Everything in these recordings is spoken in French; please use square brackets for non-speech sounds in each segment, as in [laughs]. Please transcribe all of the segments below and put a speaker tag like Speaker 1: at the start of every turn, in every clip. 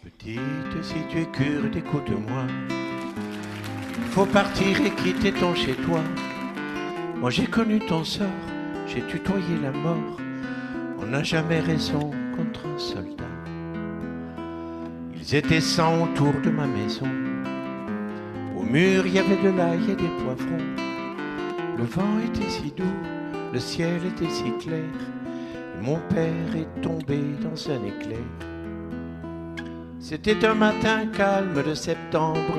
Speaker 1: Petite, si tu es kurde, écoute-moi. Il faut partir et quitter ton chez-toi. Moi j'ai connu ton sort, j'ai tutoyé la mort. On n'a jamais raison contre un soldat. Ils étaient cent autour de ma maison. Au mur, il y avait de l'ail et des poivrons. Le vent était si doux, le ciel était si clair. Mon père est tombé dans un éclair. C'était un matin calme de septembre.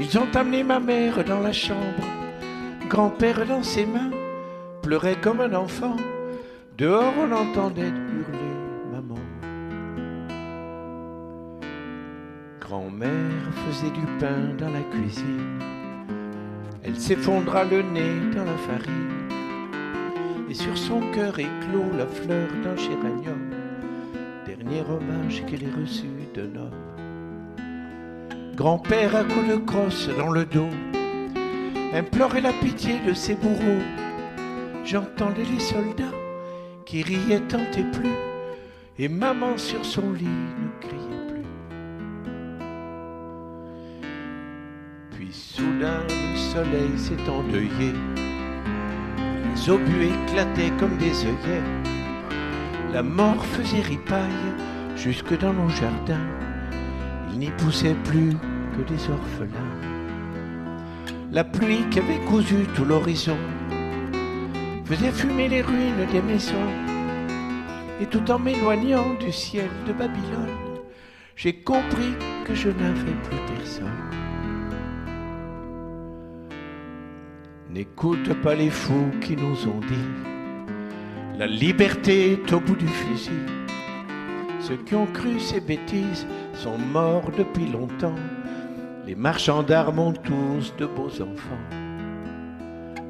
Speaker 1: Ils ont amené ma mère dans la chambre. Grand-père dans ses mains pleurait comme un enfant. Dehors, on entendait hurler maman. Grand-mère faisait du pain dans la cuisine. Elle s'effondra le nez dans la farine. Et sur son cœur éclot la fleur d'un géranium. Dernier hommage qu'elle ait reçu d'un homme. Grand-père à coups de crosse dans le dos implorait la pitié de ses bourreaux. J'entendais les soldats qui riait tant et plus, et maman sur son lit ne criait plus. Puis soudain le soleil s'est endeuillé, les obus éclataient comme des œillets, la mort faisait ripaille jusque dans nos jardins, il n'y poussait plus que des orphelins. La pluie qui avait cousu tout l'horizon faisait fumer les ruines des maisons. Et tout en m'éloignant du ciel de Babylone, j'ai compris que je n'avais plus personne. N'écoute pas les fous qui nous ont dit la liberté est au bout du fusil. Ceux qui ont cru ces bêtises sont morts depuis longtemps. Les marchands d'armes ont tous de beaux enfants.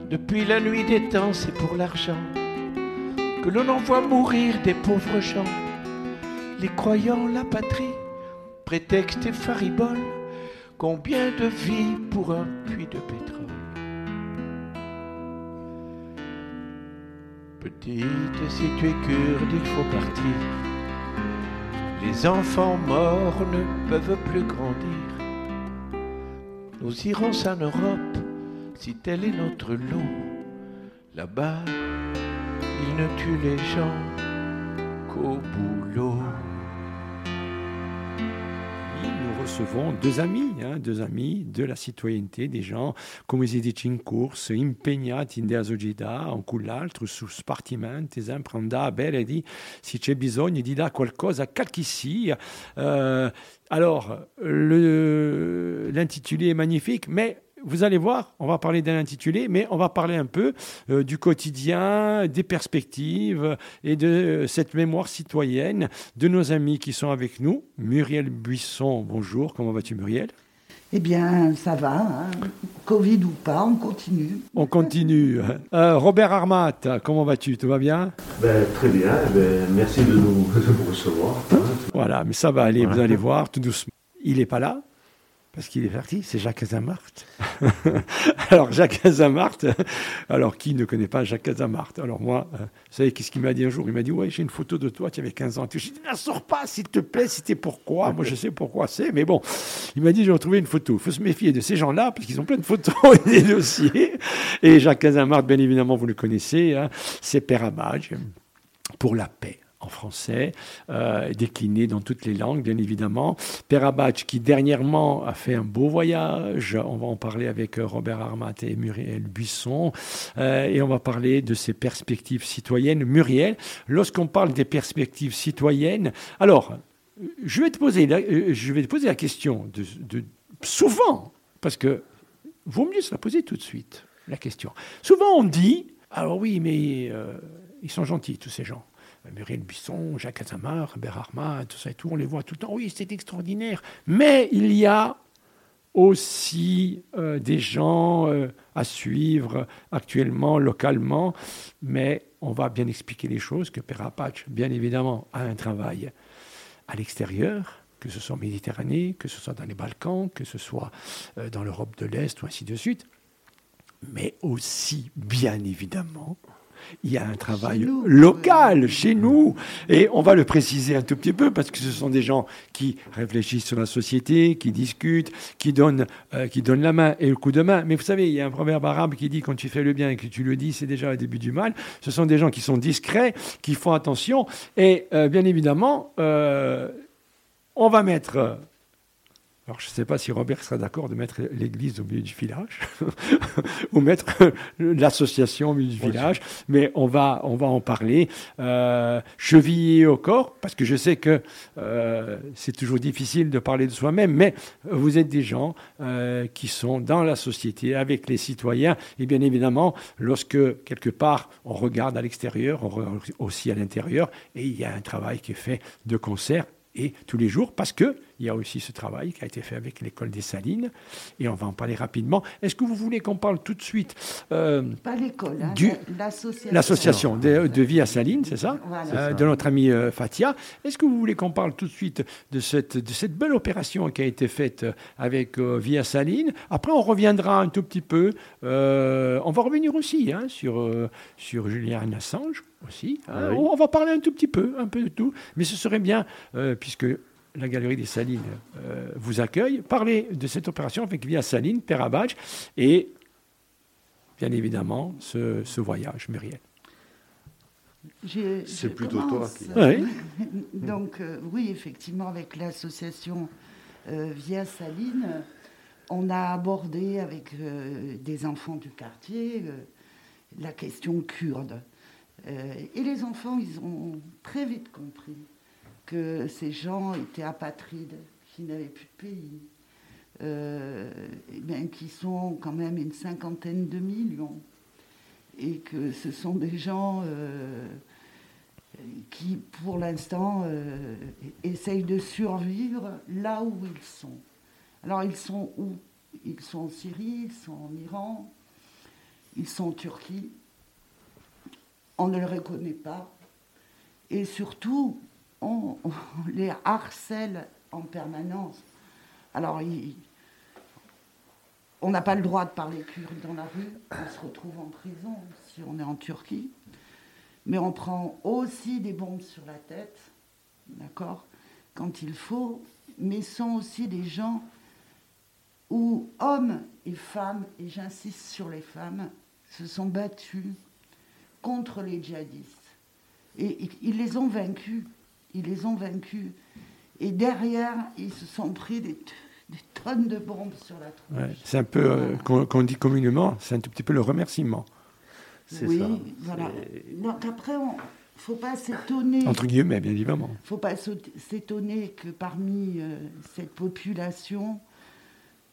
Speaker 1: Depuis la nuit des temps, c'est pour l'argent que l'on envoie mourir des pauvres gens. Les croyants, la patrie, prétexte et faribole, combien de vies pour un puits de pétrole? Petite, si tu es kurde, il faut partir. Les enfants morts ne peuvent plus grandir. Nous irons en Europe si tel est notre lot. Là-bas, ils ne tuent les gens qu'au boulot.
Speaker 2: Deux amis, hein, deux amis de la citoyenneté, des gens, come si dice in corso, impegnati in della società, un con l'altro, su spartimenti, sempre andare di, si c'è bisogno di dare qualcosa a sia. Euh, alors, l'intitulé est magnifique, mais vous allez voir, on va parler d'un intitulé, mais on va parler un peu euh, du quotidien, des perspectives et de euh, cette mémoire citoyenne de nos amis qui sont avec nous. Muriel Buisson, bonjour, comment vas-tu Muriel?
Speaker 3: Eh bien, ça va. hein. Covid ou pas, on continue.
Speaker 2: On continue. Euh, Robert Armat, comment vas-tu? Tout va bien?
Speaker 4: Ben, très bien, ben, merci de nous, [laughs] de nous recevoir. hein.
Speaker 2: Voilà, mais ça va aller, vous allez voir, tout doucement. Il n'est pas là parce qu'il est parti, c'est Jacques Azamart. [laughs] alors, Jacques Azamart, alors qui ne connaît pas Jacques Azamart Alors moi, euh, vous savez qu'est-ce qu'il m'a dit un jour? Il m'a dit, ouais, j'ai une photo de toi, tu avais 15 ans. Je lui ai dit, ne la sors pas, s'il te plaît, c'était pourquoi? Moi, je sais pourquoi c'est, mais bon, il m'a dit, j'ai retrouvé une photo. Il faut se méfier de ces gens-là, parce qu'ils ont plein de photos [laughs] et des dossiers. Et Jacques Azamart, bien évidemment, vous le connaissez, hein, c'est Père Abadge pour la paix en français, euh, décliné dans toutes les langues, bien évidemment. Père Abadj, qui dernièrement a fait un beau voyage, on va en parler avec euh, Robert Armat et Muriel Buisson, euh, et on va parler de ses perspectives citoyennes. Muriel, lorsqu'on parle des perspectives citoyennes, alors, je vais te poser la, je vais te poser la question de, souvent, parce que vaut mieux se la poser tout de suite, la question. Souvent on dit, alors oui, mais ils sont gentils, tous ces gens. Muriel Buisson, Jacques Azamar, Robert Armat, tout ça et tout, on les voit tout le temps. Oui, c'est extraordinaire. Mais il y a aussi euh, des gens euh, à suivre actuellement, localement. Mais on va bien expliquer les choses, que Père Apache, bien évidemment, a un travail à l'extérieur, que ce soit en Méditerranée, que ce soit dans les Balkans, que ce soit euh, dans l'Europe de l'Est, ou ainsi de suite. Mais aussi, bien évidemment, il y a un travail
Speaker 3: Chez
Speaker 2: local chez nous. Et on va le préciser un tout petit peu parce que ce sont des gens qui réfléchissent sur la société, qui discutent, qui donnent, euh, qui donnent la main et le coup de main. Mais vous savez, il y a un proverbe arabe qui dit quand tu fais le bien et que tu le dis, c'est déjà le début du mal. Ce sont des gens qui sont discrets, qui font attention. Et euh, bien évidemment, euh, on va mettre. Alors, je ne sais pas si Robert sera d'accord de mettre l'église au milieu du village [laughs] ou mettre l'association au milieu du village, mais on va, on va en parler. Euh, chevillé au corps, parce que je sais que euh, c'est toujours difficile de parler de soi-même, mais vous êtes des gens euh, qui sont dans la société avec les citoyens, et bien évidemment, lorsque quelque part on regarde à l'extérieur, on regarde aussi à l'intérieur, et il y a un travail qui est fait de concert et tous les jours, parce que il y a aussi ce travail qui a été fait avec l'école des Salines, et on va en parler rapidement. Est-ce que vous voulez qu'on parle tout de suite euh,
Speaker 3: Pas l'école, hein, l'association.
Speaker 2: l'association de, de vie à Salines, c'est ça
Speaker 3: Voilà.
Speaker 2: Euh, De notre ami euh, Fatia. Est-ce que vous voulez qu'on parle tout de suite de cette, de cette belle opération qui a été faite euh, avec euh, Via Saline Après, on reviendra un tout petit peu. euh, on va revenir aussi hein, sur, euh, sur Julien Assange aussi. hein.
Speaker 4: Ah oui.
Speaker 2: on, on va parler un tout petit peu, un peu de tout. Mais ce serait bien, euh, puisque la Galerie des Salines euh, vous accueille, parler de cette opération avec Via Saline, Père Abadj, et bien évidemment ce, ce voyage, Muriel.
Speaker 4: C'est plutôt toi qui-
Speaker 2: Oui. [laughs]
Speaker 3: Donc, euh, oui, effectivement, avec l'association euh, Via Saline, on a abordé avec euh, des enfants du quartier euh, la question kurde. Euh, et les enfants, ils ont très vite compris que ces gens étaient apatrides, qu'ils n'avaient plus de pays, euh, eh bien, qui sont quand même une cinquantaine de millions, et que ce sont des gens euh, qui, pour l'instant, euh, essayent de survivre là où ils sont. Alors, ils sont où? Ils sont en Syrie, ils sont en Iran, ils sont en Turquie. On ne les reconnaît pas. Et surtout, on, les harcèle en permanence. Alors, on n'a pas le droit de parler kurde dans la rue. On se retrouve en prison si on est en Turquie. Mais on prend aussi des bombes sur la tête, d'accord, quand il faut. Mais sont aussi des gens où hommes et femmes, et j'insiste sur les femmes, se sont battus contre les djihadistes. Et ils les ont vaincus. Ils les ont vaincus. Et derrière, ils se sont pris des, tonnes de bombes sur la tronche.
Speaker 2: Ouais, c'est un peu, euh, qu'on qu'on dit communément, c'est un tout petit peu le remerciement,
Speaker 4: C'est
Speaker 3: oui,
Speaker 4: ça.
Speaker 3: voilà.
Speaker 4: C'est-
Speaker 3: Donc après, on faut pas s'étonner.
Speaker 2: entre guillemets, bien évidemment.
Speaker 3: faut pas s'étonner que parmi euh, cette population,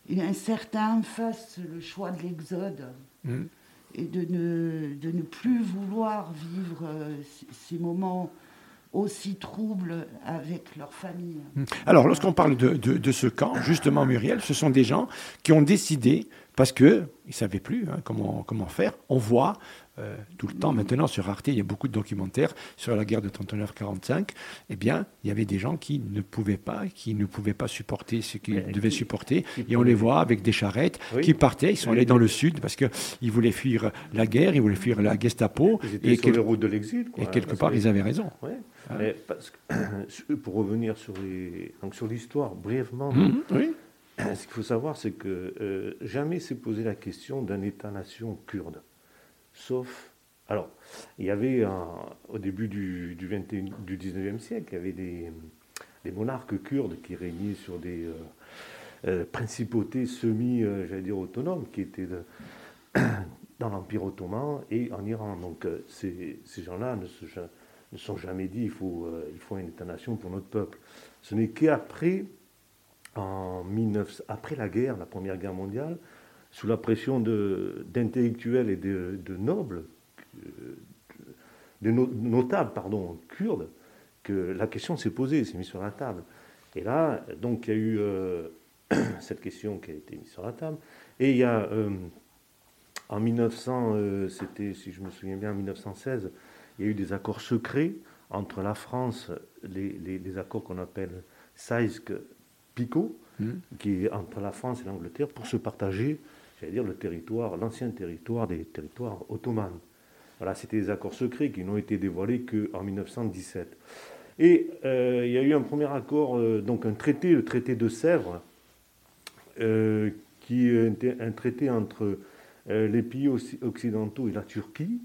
Speaker 3: il un certain fasse le choix de l'exode
Speaker 2: Mm.
Speaker 3: et de ne, de ne plus vouloir vivre euh, ces moments aussi troubles avec leur famille.
Speaker 2: Alors, lorsqu'on parle de, ce camp, justement, Muriel, ce sont des gens qui ont décidé, parce qu'ils ne savaient plus hein, comment, comment faire, on voit euh, tout le temps maintenant sur Arte, il y a beaucoup de documentaires sur la guerre de 39-45, eh bien, il y avait des gens qui ne pouvaient pas, qui ne pouvaient pas supporter ce qu'ils devaient
Speaker 4: qui-
Speaker 2: supporter,
Speaker 4: qui
Speaker 2: et on les voit avec des charrettes
Speaker 4: Oui.
Speaker 2: qui partaient, ils sont allés dans le sud parce qu'ils voulaient fuir la guerre, ils voulaient fuir la Gestapo,
Speaker 4: Ils étaient
Speaker 2: et,
Speaker 4: sur
Speaker 2: quel-
Speaker 4: les routes de l'exil.
Speaker 2: et quelque part,
Speaker 4: que-
Speaker 2: ils avaient raison.
Speaker 4: Ouais, mais parce que, [coughs] pour revenir sur les, l'histoire brièvement,
Speaker 2: Mhm, oui. [coughs]
Speaker 4: ce qu'il faut savoir, c'est que euh, jamais s'est posé la question d'un État-nation kurde, sauf. Alors, il y avait au début du, du, 21 du 19e siècle, il y avait des, monarques kurdes qui régnaient sur des euh, euh, principautés semi, j'allais dire autonomes, qui étaient [coughs] dans l'Empire ottoman et en Iran. Donc, ces, gens-là ne se sont jamais dit il faut, il faut un État-nation pour notre peuple. Ce n'est qu'après, en 19, après la guerre, la Première Guerre mondiale, sous la pression d'intellectuels et de, nobles, euh, de no- notables pardon, kurdes, que la question s'est posée, s'est mise sur la table. Et là, donc, il y a eu euh, [clears throat] cette question qui a été mise sur la table. Et il y a, euh, en 1900, euh, c'était, si je me souviens bien, en 1916, il y a eu des accords secrets entre la France, les, les- accords qu'on appelle Sykes-Picot,
Speaker 2: Mhm.
Speaker 4: qui est entre la France et l'Angleterre, pour se partager, j'allais dire, le territoire, l'ancien territoire des territoires ottomans. Voilà, c'était des accords secrets qui n'ont été dévoilés qu'en 1917. Et il y a eu un premier accord, donc un traité, le traité de Sèvres, qui était un traité entre les pays occidentaux et la Turquie,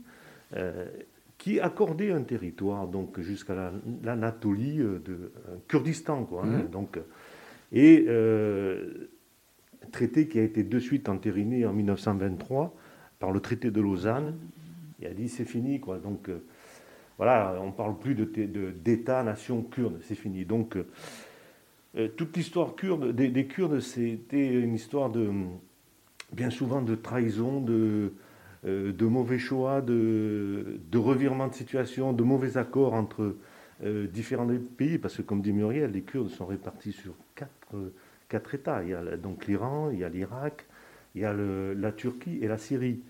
Speaker 4: qui accordait un territoire donc jusqu'à l'Anatolie de Kurdistan, quoi. Hein, mmh. donc, et traité qui a été de suite entériné en 1923 par le traité de Lausanne. Il a dit c'est fini, quoi. Donc euh, voilà, on parle plus d'État-nation kurde, c'est fini. Donc euh, euh, toute l'histoire kurde, des, Kurdes, c'était une histoire de bien souvent de trahison, de, de mauvais choix, de, de revirement de situation, de mauvais accords entre différents pays, parce que comme dit Muriel, les Kurdes sont répartis sur quatre quatre États. Il y a donc l'Iran, il y a l'Irak, il y a la Turquie et la Syrie.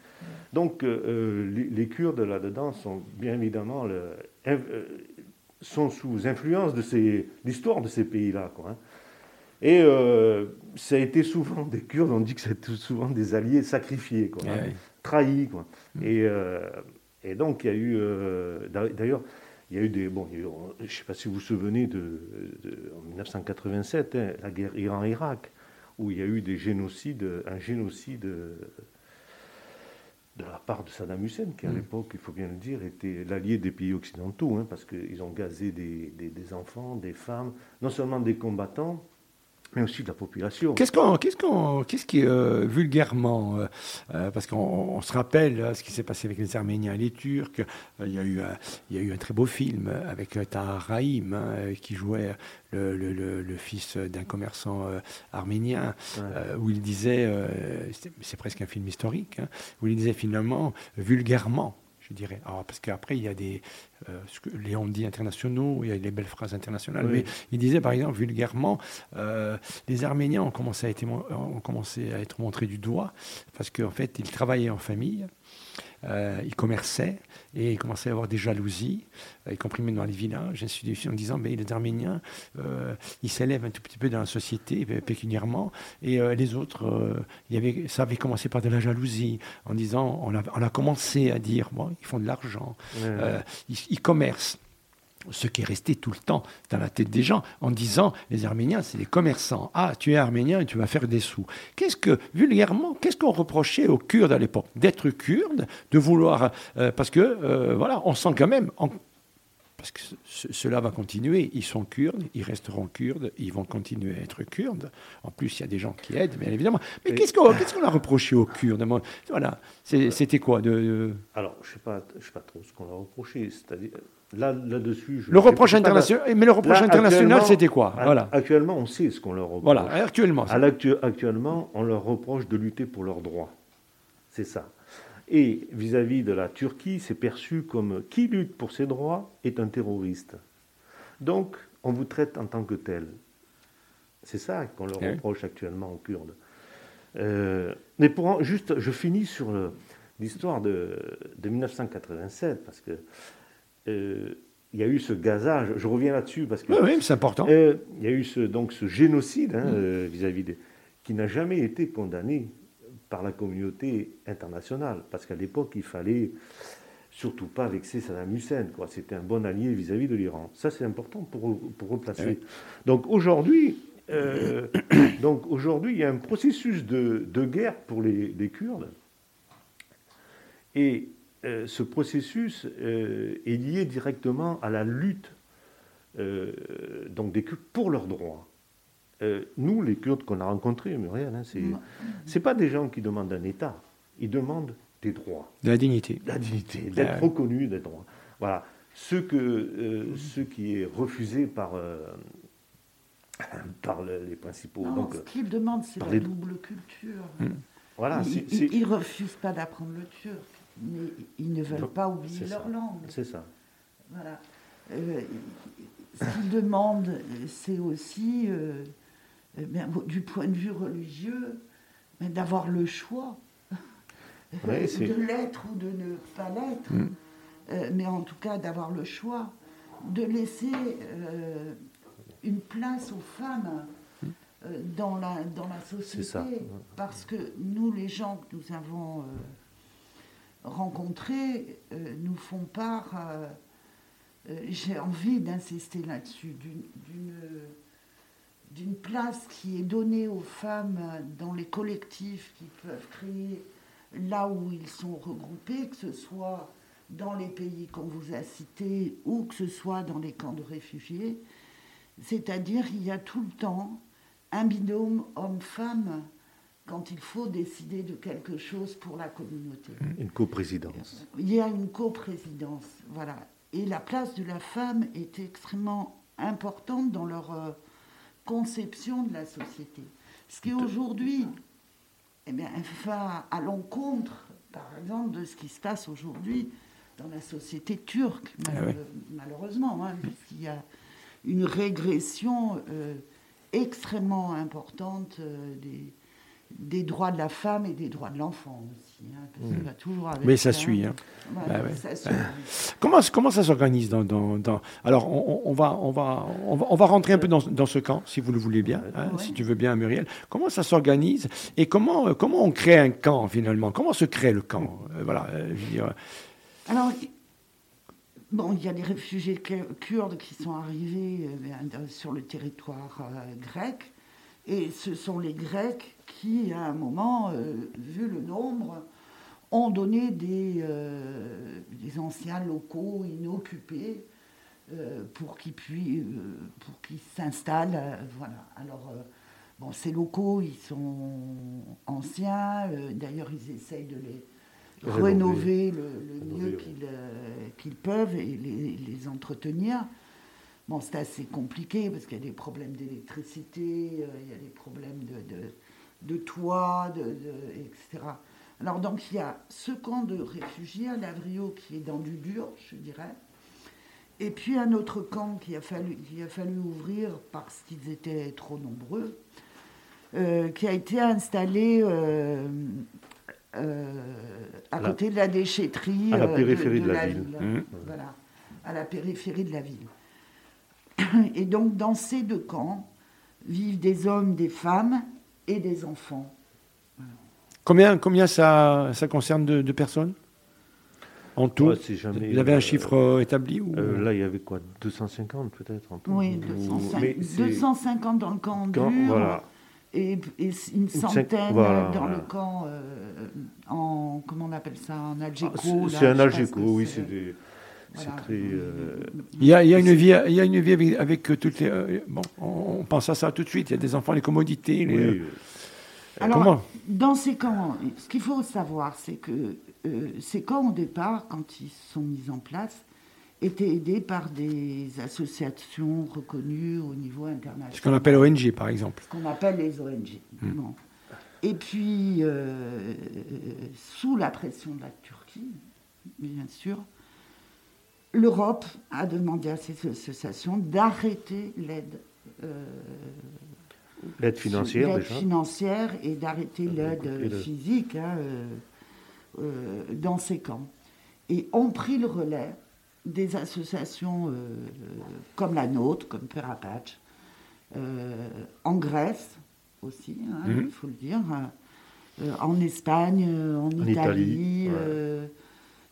Speaker 4: Donc euh, euh, les, Kurdes là-dedans sont bien évidemment le, euh, sont sous influence de l'histoire de ces pays-là. Hein. Et ça a été souvent des Kurdes, on dit que c'est souvent des alliés sacrifiés, quoi, hein, trahis. Quoi. Et, et, donc il y a eu, d'ailleurs, il y a eu des. Bon, je ne sais pas si vous vous souvenez de, en 1987, hein, la guerre Iran-Irak, où il y a eu des génocides, un génocide de la part de Saddam Hussein, qui à mm. l'époque, il faut bien le dire, était l'allié des pays occidentaux, hein, parce qu'ils ont gazé des, des, enfants, des femmes, non seulement des combattants, mais aussi de la population.
Speaker 2: Qu'est-ce qu'on, qu'est-ce qu'on, qu'est-ce qui euh, vulgairement, euh, euh, parce qu'on se rappelle ce qui s'est passé avec les Arméniens et les Turcs. il y a eu, il y a eu un très beau film avec Tahar Rahim hein, qui jouait le, le, le, fils d'un commerçant arménien, où il disait, c'est presque un film historique, hein, où il disait finalement vulgairement je dirais. Alors, parce qu'après, il y a des euh, les on dit internationaux, il y a les belles phrases internationales. Mais il disait, par exemple, vulgairement, euh, les Arméniens ont commencé, à être, ont commencé à être montrés du doigt parce qu'en fait, ils travaillaient en famille. Euh, ils commerçaient et ils commençaient à avoir des jalousies, euh, y compris même dans les villages, en disant mais les Arméniens, euh, ils s'élèvent un tout petit peu dans la société pécuniairement, et les autres, y avait, ça avait commencé par de la jalousie, en disant on a, on a commencé à dire bon, ils font de l'argent, ils commercent ce qui est resté tout le temps dans la tête des gens en disant les Arméniens, c'est des commerçants. Ah, tu es arménien et tu vas faire des sous. Qu'est-ce que, vulgairement, qu'est-ce qu'on reprochait aux Kurdes à l'époque D'être Kurdes, de vouloir. Euh, parce que, euh, voilà, on sent quand même. parce que cela va continuer. Ils sont kurdes, ils resteront kurdes, ils vont continuer à être kurdes. En plus, il y a des gens qui aident, bien évidemment. Mais qu'est-ce qu'on a reproché aux Kurdes Voilà, c'était quoi de,
Speaker 4: Alors, je ne sais, pas, sais pas trop ce qu'on a reproché. C'est-à-dire, Là, là-dessus,
Speaker 2: le reproche international, mais le reproche international, c'était quoi
Speaker 4: Voilà. Actuellement, on sait ce qu'on leur reproche.
Speaker 2: Voilà, actuellement.
Speaker 4: actuellement, on leur reproche de lutter pour leurs droits. C'est ça. Et vis-à-vis de la Turquie, c'est perçu comme qui lutte pour ses droits est un terroriste. Donc, on vous traite en tant que tel. C'est ça qu'on leur reproche actuellement aux Kurdes. Euh, mais pour juste, je finis sur l'histoire de, de 1987 parce que il y a eu ce gazage, je reviens là-dessus parce que.
Speaker 2: Oui, c'est important.
Speaker 4: Euh, il y a eu ce, donc ce génocide hein, mm. euh, vis-à-vis des. qui n'a jamais été condamné par la communauté internationale, parce qu'à l'époque, il fallait surtout pas vexer Saddam Hussein. Quoi. C'était un bon allié vis-à-vis de l'Iran. Ça, c'est important pour, pour replacer. Donc aujourd'hui, [coughs] donc aujourd'hui, il y a un processus de, de guerre pour les, les Kurdes. Et euh, ce processus euh, est lié directement à la lutte euh, donc des Kurdes pour leurs droits. nous, les Kurdes qu'on a rencontrés, Muriel, hein, ce n'est pas des gens qui demandent un État, ils demandent des droits.
Speaker 2: De la dignité.
Speaker 4: la dignité, d'être reconnus, des droits. Voilà. Ce, que, ce qui est refusé par, par les principaux.
Speaker 3: donc, ce qu'ils demandent, c'est la double culture. Hmm. Voilà, ils ne refusent pas d'apprendre le turc mais ils ne veulent pas oublier leur langue.
Speaker 4: C'est ça.
Speaker 3: Voilà. Euh, ce qu'ils demandent, c'est aussi, euh, du point de vue religieux, d'avoir le choix [laughs] de l'être ou de ne pas l'être, mm. euh, mais en tout cas d'avoir le choix, de laisser une place aux femmes dans la, dans la société. Parce que nous, les gens que nous avons rencontrés nous font part, j'ai envie d'insister là-dessus, d'une place qui est donnée aux femmes dans les collectifs qui peuvent créer là où ils sont regroupés, que ce soit dans les pays qu'on vous a cités ou que ce soit dans les camps de réfugiés. C'est-à-dire qu'il y a tout le temps un binôme homme-femme quand il faut décider de quelque chose pour la communauté.
Speaker 4: Une coprésidence.
Speaker 3: Il y a une coprésidence, voilà. Et la place de la femme est extrêmement importante dans leur euh, conception de la société. Ce qui aujourd'hui eh bien, va à l'encontre, par exemple, de ce qui se passe aujourd'hui dans la société turque, ah malheureusement, hein, puisqu'il y a une régression euh, extrêmement importante euh, des, des droits de la femme et des droits de l'enfant aussi. Hein,
Speaker 2: mmh. toujours Mais ça, suit. Hein. Bah [clears throat] comment, comment ça s'organise dans, dans, Alors, on, va, on, va, on, va, rentrer un peu dans, dans ce camp, si vous le voulez bien, hein, si tu veux bien, Muriel. Comment ça s'organise et comment, comment on crée un camp, finalement? Comment se crée le camp? [laughs] Euh, Voilà, je veux dire...
Speaker 3: Alors, Bon, il y a des réfugiés kurdes qui sont arrivés euh, sur le territoire euh, grec, et ce sont les Grecs qui, à un moment, euh, vu le nombre, ont donné des, des anciens locaux inoccupés pour qu'ils pour qu'ils s'installent. voilà. Alors, bon, ces locaux, ils sont anciens. D'ailleurs, ils essayent de les rénover le, mieux euh, qu'ils peuvent et les, entretenir. Bon, c'est assez compliqué parce qu'il y a des problèmes d'électricité, euh, il y a des problèmes de, de, toit, de, etc. Alors donc il y a ce camp de réfugiés à Lavrio qui est dans du dur, je dirais. Et puis un autre camp qui a fallu, a fallu ouvrir parce qu'ils étaient trop nombreux, euh, qui a été installé euh, à côté de la déchetterie.
Speaker 4: À la périphérie de, la, ville.
Speaker 3: Mmh. Voilà, à la périphérie de la ville. Et donc, dans ces deux camps, vivent des hommes, des femmes et des enfants.
Speaker 2: Combien, combien ça, ça concerne de, personnes en tout? Jamais, Vous avez un chiffre euh, établi ou...
Speaker 4: Là, il y avait quoi? 250 peut-être en tout?
Speaker 3: Oui, 250 dans le camp dur. Voilà et, une centaine dans le camp, euh, en, comment on appelle ça, en Algéco.
Speaker 4: C'est un Algéco, oui, c'est des... Très, euh,
Speaker 2: il, y a, il, y a, une vie, il y a une vie avec, toutes les. Euh, bon, on pense à ça tout de suite. Il y a des enfants, les commodités. Les,
Speaker 3: Alors, dans ces camps, ce qu'il faut savoir, c'est que ces camps, au départ, quand ils sont mis en place, étaient aidés par des associations reconnues au niveau international.
Speaker 2: Ce qu'on appelle ONG, par exemple.
Speaker 3: Ce qu'on appelle les ONG. Hmm. Et puis, euh, sous la pression de la Turquie, bien sûr, l'Europe a demandé à ces associations d'arrêter l'aide.
Speaker 4: Euh, l'aide financière,
Speaker 3: l'aide financière et d'arrêter l'aide physique hein, euh, dans ces camps. Et ont pris le relais des associations euh, comme la nôtre, comme Père Apache, euh, en Grèce aussi, hein, mhm. il faut le dire, euh, en Espagne, en, Italie.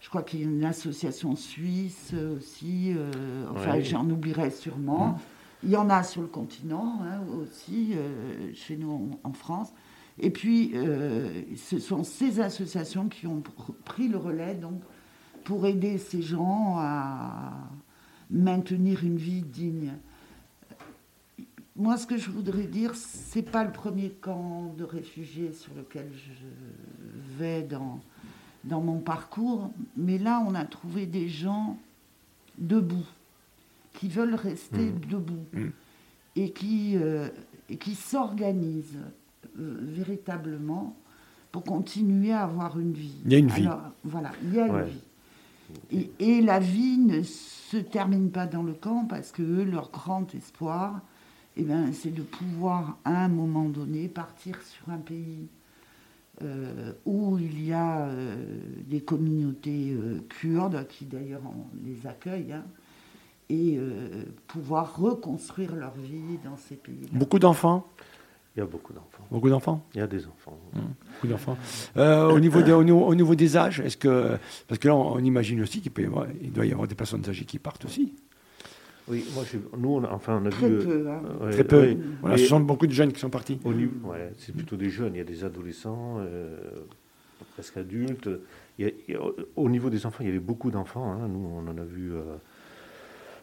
Speaker 3: Je crois qu'il y a une association suisse aussi, enfin j'en oublierai sûrement. Mhm. Il y en a sur le continent hein, aussi, chez nous en, France. Et puis, ce sont ces associations qui ont pris le relais donc, pour aider ces gens à maintenir une vie digne. Moi, ce que je voudrais dire, c'est pas le premier camp de réfugiés sur lequel je vais dans, dans mon parcours, mais là, on a trouvé des gens debout, qui veulent rester mmh. debout mmh. et qui, euh, qui s'organisent euh, véritablement pour continuer à avoir une vie.
Speaker 2: Il y a une vie.
Speaker 3: voilà, il y a une vie. Et, la vie ne se termine pas dans le camp parce que leur grand espoir, eh ben, c'est de pouvoir à un moment donné partir sur un pays euh, où il y a euh, des communautés euh, kurdes qui d'ailleurs les accueillent. Hein, et pouvoir reconstruire leur vie dans ces pays.
Speaker 2: Beaucoup d'enfants?
Speaker 4: Il y a beaucoup d'enfants.
Speaker 2: Beaucoup d'enfants?
Speaker 4: Il y a des enfants.
Speaker 2: Mmh, beaucoup d'enfants. Euh, au, niveau des, au, niveau, au, niveau des âges, est-ce que. Parce que là, on, imagine aussi qu'il peut y avoir, il doit y avoir des personnes âgées qui partent aussi.
Speaker 4: Oui, moi, nous, on a, enfin, on a
Speaker 3: Très
Speaker 4: vu.
Speaker 3: peu. Hein.
Speaker 4: euh,
Speaker 2: Très peu.
Speaker 4: ouais,
Speaker 2: Voilà, ce sont beaucoup de jeunes qui sont partis.
Speaker 4: au niveau- ouais, c'est plutôt des jeunes. Il y a des adolescents, euh, presque adultes. Il y a- il y a- au niveau des enfants, il y avait beaucoup d'enfants. hein. Nous, on en a vu euh,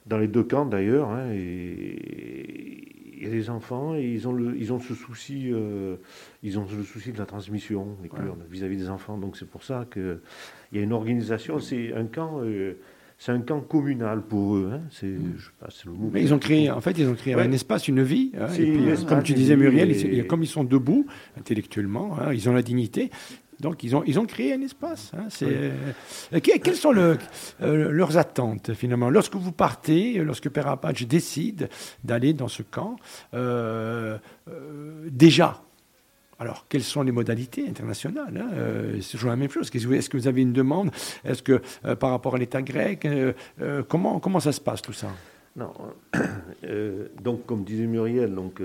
Speaker 4: dans les deux camps d'ailleurs. hein, et il y a des enfants et ils ont, le, ils ont ce souci, euh, ils ont le souci de la transmission, vis-à-vis des enfants. Donc c'est pour ça qu'il y a une organisation. C'est un camp. euh, c'est un camp communal pour eux. hein. C'est, je sais pas, c'est le mot.
Speaker 2: Mais ils ont créé, en fait, ils ont créé
Speaker 4: Ouais.
Speaker 2: un espace, une vie. hein, et puis, euh,
Speaker 4: espace,
Speaker 2: comme tu disais, Muriel,
Speaker 4: et-
Speaker 2: ils- comme ils sont debout intellectuellement, hein, ils ont la dignité. Donc, ils ont, ils ont créé un espace. hein, c'est,
Speaker 4: Oui.
Speaker 2: euh, que- quelles sont le- euh, leurs attentes, finalement? Lorsque vous partez, lorsque Père Apache décide d'aller dans ce camp, euh, déjà, alors, quelles sont les modalités internationales hein Euh, C'est toujours la même chose. Est-ce que vous avez une demande? Est-ce que, euh, par rapport à l'État grec, euh, comment, comment ça se passe tout ça?
Speaker 4: Non. [coughs] donc, comme disait Muriel, donc,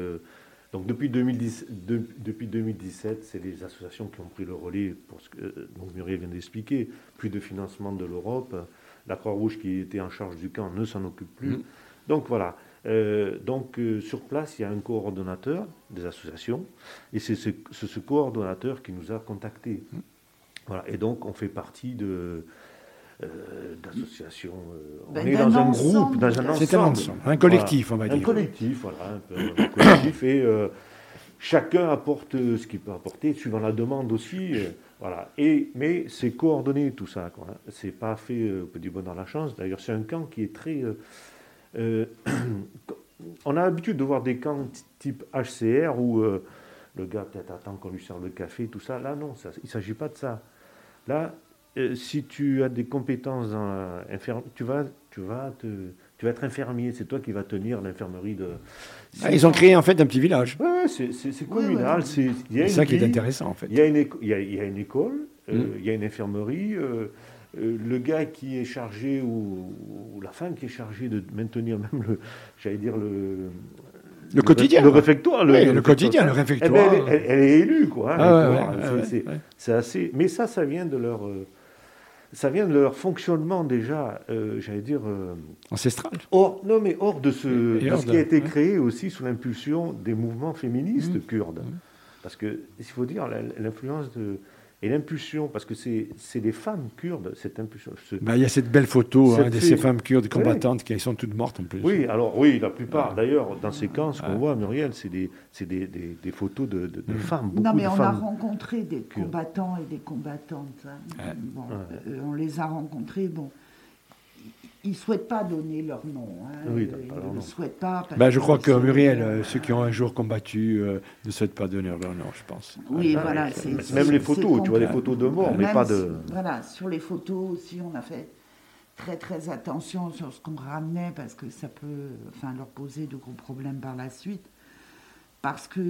Speaker 4: donc depuis, 2010, de- depuis 2017, c'est les associations qui ont pris le relais pour ce que donc Muriel vient d'expliquer. Plus de financement de l'Europe. La Croix-Rouge qui était en charge du camp ne s'en occupe plus.
Speaker 2: Mhm.
Speaker 4: Donc voilà. Euh, donc euh, sur place, il y a un coordonnateur des associations, et c'est ce, coordonnateur qui nous a contactés. Voilà. Et donc on fait partie de euh, d'associations. euh, on
Speaker 3: Ben,
Speaker 4: est dans un
Speaker 3: ensemble,
Speaker 4: groupe, dans un ensemble.
Speaker 2: C'est un ensemble, un collectif, on va
Speaker 4: Un
Speaker 2: dire.
Speaker 4: collectif, voilà, un, peu, un collectif, et euh, chacun apporte ce qu'il peut apporter, suivant la demande aussi. euh, voilà. Et, mais c'est coordonné tout ça. hein. C'est pas fait euh, au petit bonheur la chance. D'ailleurs, c'est un camp qui est très. Euh, [clears throat] on a l'habitude de voir des camps type HCR où euh, le gars peut-être attend qu'on lui serve le café, tout ça. Là, non, ça, il ne s'agit pas de ça. Là, euh, si tu as des compétences dans tu vas, tu vas te, tu vas être infirmier. C'est toi qui vas tenir l'infirmerie de.
Speaker 2: Ah, ils ont créé en fait un petit village.
Speaker 4: Ouais, ouais, c'est, communal.
Speaker 3: ouais.
Speaker 4: c'est,
Speaker 2: ça qui est intéressant en fait.
Speaker 4: Il y a une, éco- il y a, il y a une école, il y a une infirmerie. Euh, le gars qui est chargé ou, ou la femme qui est chargée de maintenir même le, j'allais dire le,
Speaker 2: Le quotidien.
Speaker 4: le réfectoire,
Speaker 2: Oui, le quotidien, le
Speaker 4: eh ben,
Speaker 2: réfectoire.
Speaker 4: elle, elle- elle est élue, quoi. hein,
Speaker 2: Ah ouais,
Speaker 4: c'est,
Speaker 2: ouais, ouais.
Speaker 4: assez. Mais ça, ça vient de leur, euh, ça vient de leur fonctionnement déjà, euh, j'allais dire. euh,
Speaker 2: Ancestral.
Speaker 4: hors, non, mais hors de ce,
Speaker 2: Et
Speaker 4: de
Speaker 2: hors
Speaker 4: ce
Speaker 2: de-
Speaker 4: qui a été créé aussi sous l'impulsion des mouvements féministes
Speaker 2: Mmh.
Speaker 4: kurdes. Parce que, il faut dire, l'influence de. Et l'impulsion, parce que c'est c'est les femmes kurdes, cette impulsion. ce-
Speaker 2: Bah, il y a cette belle photo hein,
Speaker 4: Cette
Speaker 2: de
Speaker 4: fille-
Speaker 2: ces femmes kurdes combattantes qui sont toutes mortes en plus.
Speaker 4: Oui, alors oui, la plupart. D'ailleurs, dans ces camps, ce qu'on voit, Muriel, c'est des, c'est des, des- des photos de, de- de
Speaker 2: Mmh.
Speaker 4: femmes. Beaucoup
Speaker 3: Non, mais
Speaker 4: de
Speaker 3: on a rencontré des
Speaker 4: Kurdes.
Speaker 3: combattants et des combattantes. hein.
Speaker 2: Ouais.
Speaker 3: Bon,
Speaker 4: Ouais.
Speaker 3: euh, on les a rencontrés. Bon, ils ne souhaitent pas donner leur nom. hein.
Speaker 4: Oui,
Speaker 3: Euh, ils ne souhaitent pas. parce
Speaker 2: Bah, je crois que Muriel, euh, ceux qui ont un jour combattu, euh, ne souhaitent pas donner leur nom, je pense.
Speaker 3: Oui,
Speaker 4: Ah,
Speaker 3: voilà.
Speaker 4: Même
Speaker 3: c'est-
Speaker 4: les
Speaker 3: c'est
Speaker 4: photos, tu vois des
Speaker 3: complexe.
Speaker 4: photos de mort, mais pas
Speaker 3: si-
Speaker 4: de.
Speaker 3: Voilà, sur les photos aussi, on a fait très très attention sur ce qu'on ramenait parce que ça peut enfin, leur poser de gros problèmes par la suite. Parce qu'ils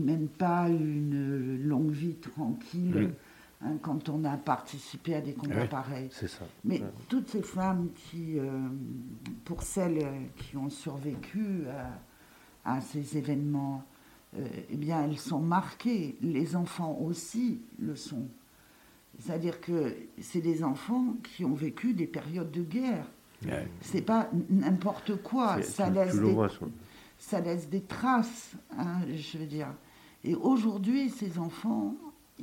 Speaker 3: ne mènent pas une longue vie tranquille
Speaker 2: Oui.
Speaker 3: Hein, quand on a participé à des combats
Speaker 2: Oui.
Speaker 3: pareils.
Speaker 4: Ça.
Speaker 3: Mais toutes ces femmes qui, euh, pour celles euh, qui ont survécu à, à ces événements, euh, eh bien, elles sont marquées. Les enfants aussi le sont. C'est-à-dire que c'est des enfants qui ont vécu des périodes de guerre.
Speaker 2: Ouais.
Speaker 3: C'est pas n'importe quoi. Laisse, des,
Speaker 4: ça
Speaker 3: laisse des traces, hein, je veux dire. Et aujourd'hui, ces enfants,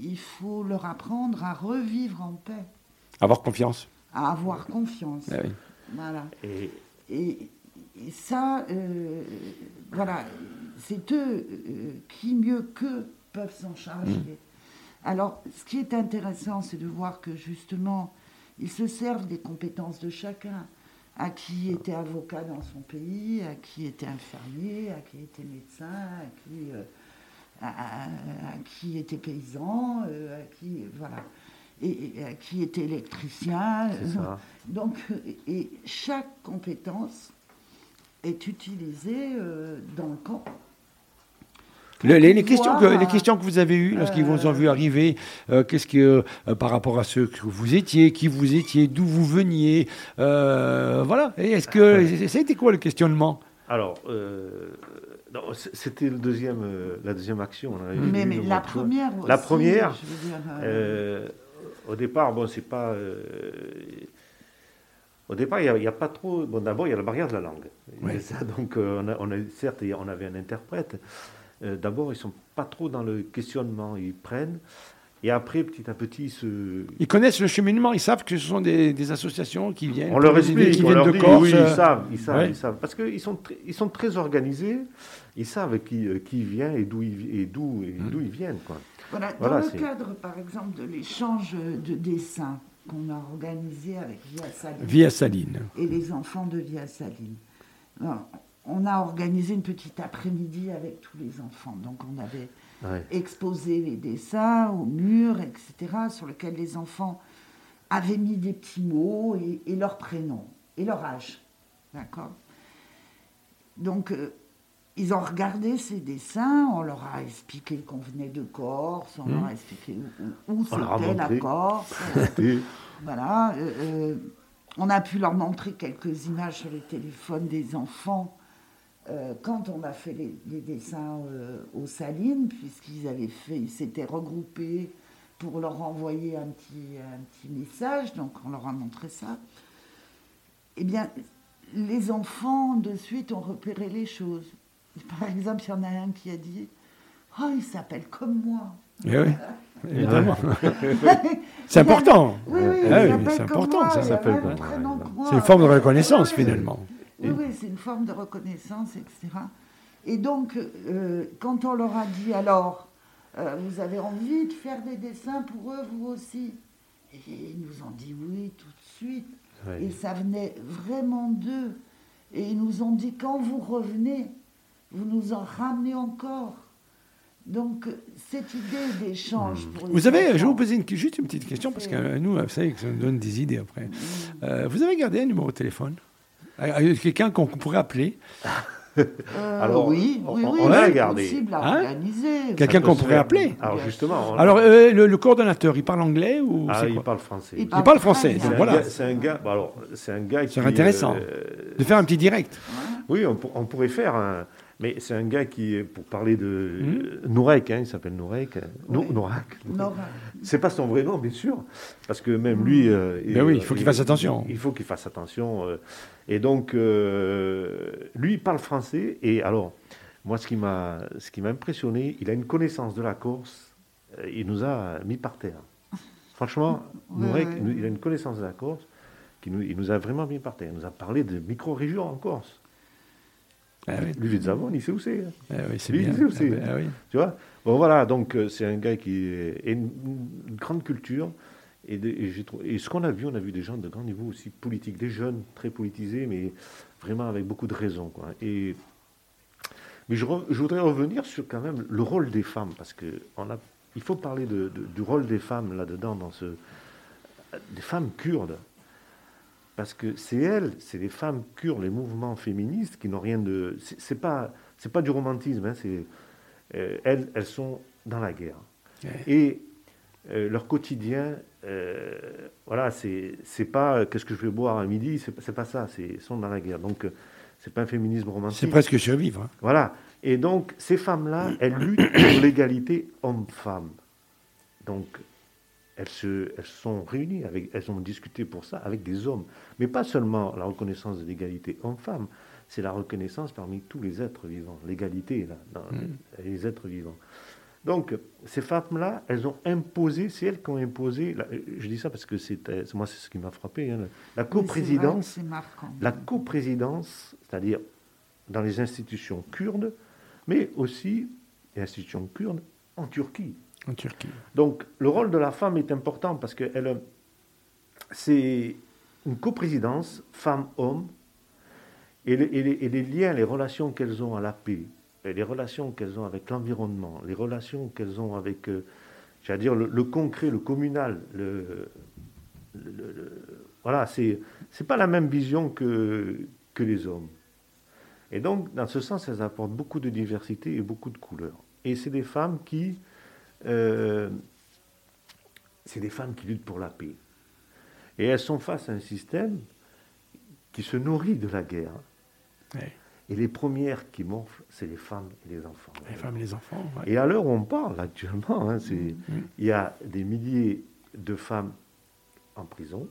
Speaker 3: il faut leur apprendre à revivre en paix,
Speaker 2: Avoir confiance.
Speaker 3: à avoir confiance.
Speaker 2: Ah oui.
Speaker 3: Voilà.
Speaker 4: Et
Speaker 3: Et, et ça, euh, voilà, c'est eux euh, qui mieux qu'eux peuvent s'en charger. Alors, ce qui est intéressant, c'est de voir que justement, ils se servent des compétences de chacun. À qui était avocat dans son pays, à qui était infirmier, à qui était médecin, à qui, euh, à, à- à qui était paysan, euh, à qui voilà, et, et à qui était électricien.
Speaker 4: ça.
Speaker 3: Donc, euh, et chaque compétence est utilisée euh, dans le camp.
Speaker 2: Le- les, questions que, les questions que vous avez eues lorsqu'ils vous ont vu arriver, euh, qu'est-ce que, euh, par rapport à ce que vous étiez, qui vous étiez, d'où vous veniez, euh, voilà. Et est-ce que, ça a été quoi le questionnement?
Speaker 4: Alors, euh, c'était le deuxième, euh, la deuxième action. on avait
Speaker 3: Mais, la première aussi,
Speaker 4: La première,
Speaker 3: je veux dire, euh,
Speaker 4: Euh, au départ, bon, c'est pas. euh, au départ, il n'y a, il y a pas trop. Bon, d'abord, il y a la barrière de la langue.
Speaker 2: Ouais.
Speaker 4: Et ça, donc, on a, on a- certes, on avait un interprète. Euh, d'abord, ils sont pas trop dans le questionnement. Ils prennent. Et après, petit à petit, ils se.
Speaker 2: Ils connaissent le cheminement, ils savent que ce sont des, des associations qui viennent.
Speaker 4: On leur explique,
Speaker 2: qui
Speaker 4: on
Speaker 2: viennent
Speaker 4: leur
Speaker 2: de
Speaker 4: dit,
Speaker 2: Corse.
Speaker 4: oui, ils savent, ils savent,
Speaker 2: ouais.
Speaker 4: ils savent. Parce qu'ils sont, tr- ils sont très organisés, ils savent qui, qui vient et d'où ils, et d'où, et
Speaker 2: Mmh.
Speaker 4: d'où ils viennent. Quoi.
Speaker 3: Voilà,
Speaker 4: Voilà,
Speaker 3: dans le cadre, par exemple, de l'échange de dessins qu'on a organisé avec Via Saline
Speaker 2: Via Saline.
Speaker 3: et les enfants de Via Saline, alors, on a organisé une petite après-midi avec tous les enfants. Donc, on avait
Speaker 4: Ouais.
Speaker 3: exposé les dessins au mur, etc., sur lesquels les enfants avaient mis des petits mots et, et leur prénom et leur âge. D'accord? Donc, euh, ils ont regardé ces dessins, on leur a expliqué qu'on venait de Corse, on leur a expliqué où, c'était la. Corse. [laughs] Voilà. euh, euh, on a pu leur montrer quelques images sur les téléphones des enfants euh, quand on a fait les, les dessins euh, aux Salines, puisqu'ils avaient fait, ils s'étaient regroupés pour leur envoyer un petit, un petit message, donc on leur a montré ça. Eh bien, les enfants de suite ont repéré les choses. Par exemple, il y en a un qui a dit Oh, il s'appelle comme moi.
Speaker 2: Eh oui, [laughs] évidemment. [laughs] C'est important.
Speaker 3: Oui, oui,
Speaker 2: Ah oui, c'est important,
Speaker 3: moi,
Speaker 2: ça. C'est une forme de reconnaissance,
Speaker 3: oui, oui. Oui, c'est une forme de reconnaissance, etc. Et donc, euh, quand on leur a dit, alors, euh, vous avez envie de faire des dessins pour eux, vous aussi? Et ils nous ont dit oui tout de suite. Et ça venait vraiment d'eux. Et ils nous ont dit, quand vous revenez, vous nous en ramenez encore. Donc, cette idée d'échange
Speaker 4: Hmm.
Speaker 3: pour les
Speaker 2: Vous savez, je vais vous poser une- juste une petite question, parce que nous, vous savez que ça nous donne des idées après. Euh, vous avez gardé un numéro de téléphone? Quelqu'un qu'on pourrait appeler
Speaker 3: Euh,
Speaker 4: Alors,
Speaker 3: oui,
Speaker 4: on-
Speaker 3: oui,
Speaker 4: on-
Speaker 3: oui,
Speaker 4: on a gardé.
Speaker 2: Hein. Quelqu'un qu'on pourrait appeler.
Speaker 4: Alors justement, on-
Speaker 2: Alors, euh, le, le coordonnateur, il parle anglais ou
Speaker 4: ah, il parle français.
Speaker 3: Il
Speaker 2: Il parle français, donc voilà.
Speaker 4: gars- C'est un gars. bon, alors, c'est un gars qui.
Speaker 2: C'est intéressant.
Speaker 4: euh,
Speaker 2: De faire un petit direct.
Speaker 4: oui, on, pour- on pourrait faire un. Mais c'est un gars qui, pour parler de
Speaker 2: Hmm.
Speaker 4: Nourek, hein, il s'appelle Nourek. Nou-
Speaker 3: Oui.
Speaker 4: Nourak.
Speaker 3: Nora.
Speaker 4: C'est pas son vrai nom, bien sûr, parce que même lui. euh,
Speaker 2: Ben oui, il faut qu'il fasse attention.
Speaker 4: Il faut qu'il fasse attention. Et donc, euh, lui, il parle français. Et alors, moi, ce qui m'a, ce qui m'a impressionné, il a une connaissance de la Corse. euh, il nous a mis par terre. Franchement, [laughs]
Speaker 3: Ouais, ouais.
Speaker 4: il a une connaissance de la Corse. Qui nous, il nous a vraiment mis par terre. Il nous a parlé de micro-régions en Corse.
Speaker 2: Ah oui,
Speaker 4: Lui, de Zavon, il sait où c'est. hein.
Speaker 2: ah oui, c'est
Speaker 4: Lui,
Speaker 2: bien.
Speaker 4: il sait aussi.
Speaker 2: Ah oui.
Speaker 4: Tu vois? Bon, voilà, donc euh, c'est un gars qui a une, une grande culture. Et, de- et j'ai trouvé- et ce qu'on a vu, on a vu des gens de grand niveau aussi politique, des jeunes très politisés, mais vraiment avec beaucoup de raison. Quoi. Et, mais je, re- je voudrais revenir sur quand même le rôle des femmes, parce que on a, il faut parler de- de- du rôle des femmes là-dedans, dans ce, des femmes kurdes. Parce que c'est elles, c'est les femmes kurdes, les mouvements féministes qui n'ont rien de. C'est c'est pas, c'est pas du romantisme, hein, c'est euh, elles, elles sont dans la guerre.
Speaker 2: Ouais.
Speaker 4: Et euh, leur quotidien, euh, voilà, c'est pas euh, qu'est-ce que je vais boire à midi, c'est pas- ça, c'est sont dans la guerre. Donc euh, c'est pas un féminisme romantique.
Speaker 2: C'est presque survivre. hein.
Speaker 4: Voilà. Et donc ces femmes-là, [clears throat] elles luttent pour l'égalité homme-femme. Donc elles se, elles sont réunies, avec, elles ont discuté pour ça avec des hommes. Mais pas seulement la reconnaissance de l'égalité homme-femme, c'est la reconnaissance parmi tous les êtres vivants, l'égalité là, dans les êtres vivants. Donc, ces femmes-là, elles ont imposé, c'est elles qui ont imposé, la- je dis ça parce que c'est, euh, moi c'est ce qui m'a frappé, hein, la coprésidence la coprésidence, c'est-à-dire dans les institutions kurdes, mais aussi les institutions kurdes en Turquie.
Speaker 2: En Turquie.
Speaker 4: Donc le rôle de la femme est important parce que elle, c'est une coprésidence femme-homme et, les- et les, et les liens, les relations qu'elles ont à la paix, les relations qu'elles ont avec l'environnement, les relations qu'elles ont avec, euh, j'allais dire, le, concret, le communal, voilà, c'est c'est pas la même vision que, les hommes. Et donc, dans ce sens, elles apportent beaucoup de diversité et beaucoup de couleurs. Et c'est des femmes qui, euh, c'est des femmes qui luttent pour la paix. Et elles sont face à un système qui se nourrit de la guerre. Et les premières qui morflent, c'est les femmes et les enfants.
Speaker 2: Les femmes et les enfants. ouais.
Speaker 4: Et à l'heure où on parle actuellement, hein, c'est-
Speaker 2: Mm.
Speaker 4: il y a des milliers de femmes en prison.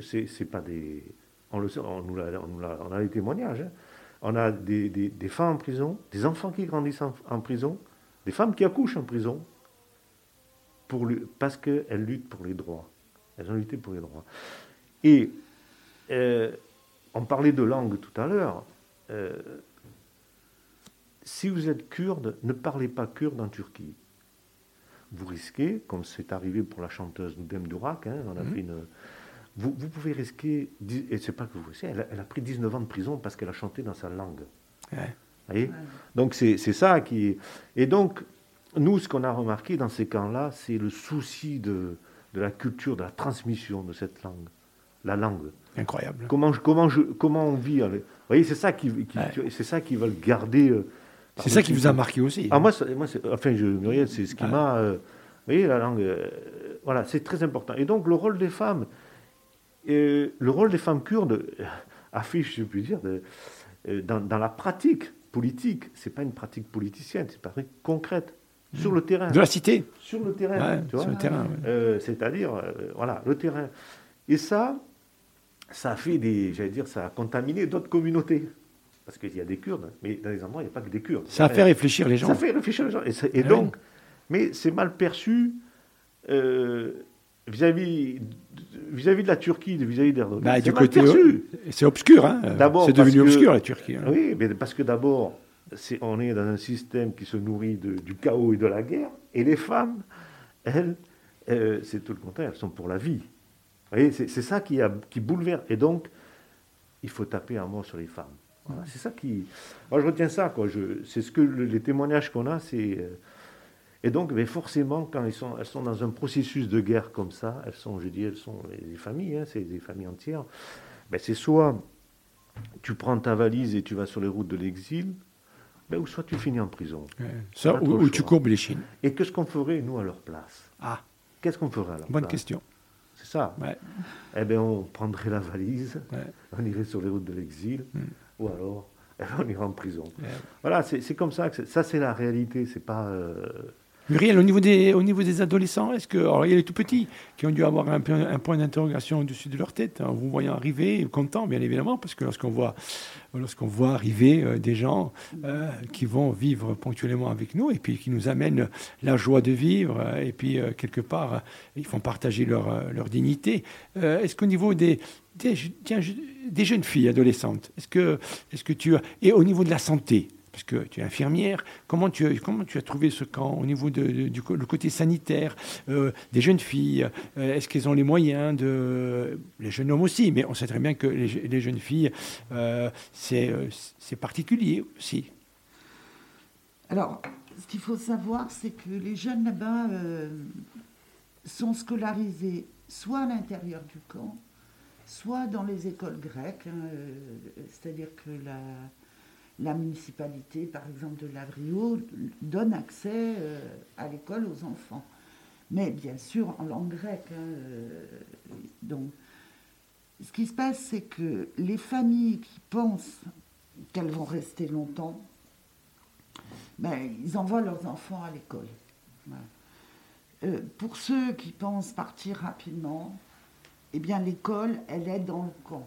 Speaker 4: C'est pas des. On le sait, on, nous l'a- on nous l'a- on a les témoignages. hein. On a des, des- des femmes en prison, des enfants qui grandissent en, en prison, des femmes qui accouchent en prison, pour, parce qu'elles luttent pour les droits. Elles ont lutté pour les droits. Et euh, on parlait de langue tout à l'heure. Euh, si vous êtes kurde, ne parlez pas kurde en Turquie. Vous risquez, comme c'est arrivé pour la chanteuse Noudem Durak, hein, on a
Speaker 2: Mhm.
Speaker 4: fait une, vous, vous pouvez risquer, et c'est pas que vous risquez, elle, a- elle a pris 19 ans de prison parce qu'elle a chanté dans sa langue.
Speaker 2: Ouais.
Speaker 4: Vous voyez? Donc c'est c'est ça qui... Et donc, nous, ce qu'on a remarqué dans ces camps-là, c'est le souci de, de la culture, de la transmission de cette langue. La langue.
Speaker 2: Incroyable.
Speaker 4: Comment, je- comment, je, comment on vit avec... Vous voyez, c'est ça qui, qui-
Speaker 2: Ouais.
Speaker 4: c'est ça qu'ils veulent garder. euh,
Speaker 2: C'est ça qui vous a marqué aussi.
Speaker 4: ah, moi, ça- moi c'est- enfin, je, Muriel, c'est ce qui
Speaker 2: Ouais.
Speaker 4: m'a. euh, vous voyez, la langue. euh, voilà, c'est très important. Et donc, le rôle des femmes, euh, le rôle des femmes kurdes euh, affiche, je puis dire, de- euh, dans, dans la pratique politique. C'est pas une pratique politicienne, c'est une pratique concrète sur le terrain.
Speaker 2: De la cité.
Speaker 4: Sur le terrain,
Speaker 2: Ouais,
Speaker 4: tu vois.
Speaker 2: sur le terrain.
Speaker 4: Euh, C'est-à-dire, euh, voilà, le terrain. Et ça, ça a fait des, j'allais dire, ça a contaminé d'autres communautés. Parce qu'il y a des Kurdes, mais dans les endroits, il n'y a pas que des Kurdes.
Speaker 2: Ça a fait réfléchir les gens.
Speaker 4: Ça fait réfléchir les gens. Et,
Speaker 2: Ah
Speaker 4: donc, mais c'est mal perçu euh, vis-à-vis vis-à-vis de la Turquie, vis-à-vis d'Erdogan.
Speaker 2: Bah,
Speaker 4: c'est
Speaker 2: du côté-
Speaker 4: perçu.
Speaker 2: C'est obscur. Hein. C'est devenu
Speaker 4: que-
Speaker 2: obscur la Turquie. hein.
Speaker 4: Oui, mais parce que d'abord, c'est- on est dans un système qui se nourrit de- du chaos et de la guerre, et les femmes, elles, euh, c'est tout le contraire, elles sont pour la vie. C'est ça qui, a, qui bouleverse. Et donc, il faut taper un mot sur les femmes. Voilà, c'est ça qui. Moi, je retiens ça, C'est ce que le- les témoignages qu'on a, c'est. euh, Et donc, mais forcément, quand elles sont, elles sont dans un processus de guerre comme ça, elles sont, je dis, elles sont des familles, hein, c'est des familles entières. Ben, c'est soit tu prends ta valise et tu vas sur les routes de l'exil, ben, ou soit tu finis en prison.
Speaker 2: Ouais. Ça,
Speaker 4: Pas
Speaker 2: ou, tu courbes les chines.
Speaker 4: Et qu'est-ce qu'on ferait, nous, à leur place?
Speaker 2: Ah,
Speaker 4: Qu'est-ce qu'on ferait à leur
Speaker 2: bonne
Speaker 4: place?
Speaker 2: question.
Speaker 4: Ça.
Speaker 2: Ouais.
Speaker 4: Eh bien, on prendrait la valise,
Speaker 2: Ouais.
Speaker 4: on irait sur les routes de l'exil,
Speaker 2: Mm.
Speaker 4: ou alors eh [laughs] on irait en prison. Voilà, c'est comme ça que ça, c'est la réalité. C'est pas. euh,
Speaker 2: Muriel, au niveau des, au niveau des adolescents, est-ce que. Alors, il y a les tout petits qui ont dû avoir un, point d'interrogation au-dessus de leur tête, en vous voyant arriver, contents, bien évidemment, parce que lorsqu'on voit, voit arriver euh, des gens euh, qui vont vivre ponctuellement avec nous et puis qui nous amènent la joie de vivre, euh, et puis quelque part, ils font partager leur, leur dignité. Est-ce qu'au niveau des, des, des jeunes filles adolescentes, est-ce que, est-ce que tu. Et au niveau de la santé parce que tu es infirmière, comment tu, as- trouvé ce camp au niveau du côté sanitaire euh, des jeunes filles euh, Est-ce qu'elles ont les moyens de... Les jeunes hommes aussi, mais on sait très bien que les, je- les jeunes filles, euh, c'est particulier aussi.
Speaker 3: Alors, ce qu'il faut savoir, c'est que les jeunes là-bas sont scolarisés soit à l'intérieur du camp, soit dans les écoles grecques. hein, C'est-à-dire que la, la municipalité, par exemple de Lavrio, donne accès euh, à l'école aux enfants. Mais bien sûr en langue grecque. hein, euh, ce qui se passe, c'est que les familles qui pensent qu'elles vont rester longtemps, ben, ils envoient leurs enfants à l'école. Euh, pour ceux qui pensent partir rapidement, eh bien l'école, elle est dans le camp.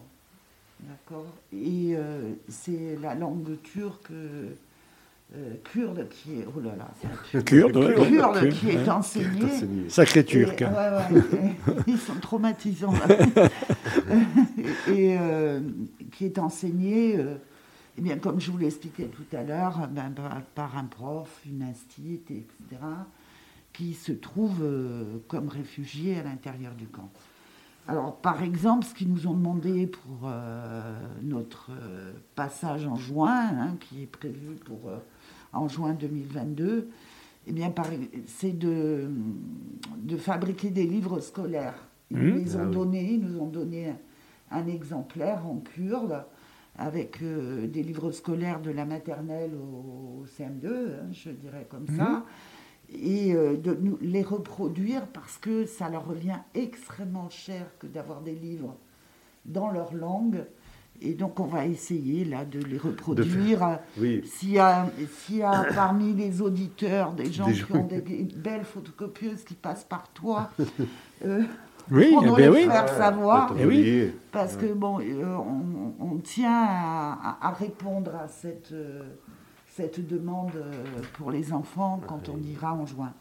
Speaker 3: D'accord Et euh, c'est la langue turque, euh, kurde qui est. Oh là là, c'est
Speaker 2: Kurde, ouais, ouais,
Speaker 3: kurde
Speaker 2: kurde,
Speaker 3: qui est
Speaker 2: ouais.
Speaker 3: enseigné.
Speaker 2: Sacré
Speaker 3: Et-
Speaker 2: turc.
Speaker 3: ouais, ouais, et- [laughs] ils sont traumatisants. [laughs] et euh, qui est enseigné, euh, eh bien, comme je vous l'expliquais tout à l'heure, ben, par, un prof, une institut, etc., qui se trouve euh, comme réfugiés à l'intérieur du camp. Alors, par exemple, ce qu'ils nous ont demandé pour euh, notre euh, passage en juin, hein, qui est prévu pour euh, en juin 2022, eh bien, c'est de, de fabriquer des livres scolaires. Ils
Speaker 2: Mmh.
Speaker 3: les ont
Speaker 4: Ah oui.
Speaker 3: donnés, ils nous ont donné un, un exemplaire en kurde avec des livres scolaires de la maternelle au, au CM2, hein, je dirais comme ça, et euh, de nous les reproduire parce que ça leur revient extrêmement cher que d'avoir des livres dans leur langue Et donc, on va essayer là de les reproduire.
Speaker 4: Oui.
Speaker 3: S'il y, a, s'il y a [coughs] parmi les auditeurs des gens qui ont des belles photocopieuses qui passent par toi, [laughs] euh,
Speaker 2: Oui,
Speaker 3: on doit
Speaker 2: eh ben
Speaker 3: les
Speaker 2: oui.
Speaker 3: faire savoir.
Speaker 2: Eh oui.
Speaker 3: Parce que, bon, euh, on, on tient à, à- à répondre à cette, euh, cette demande euh, pour les enfants quand on ira en juin.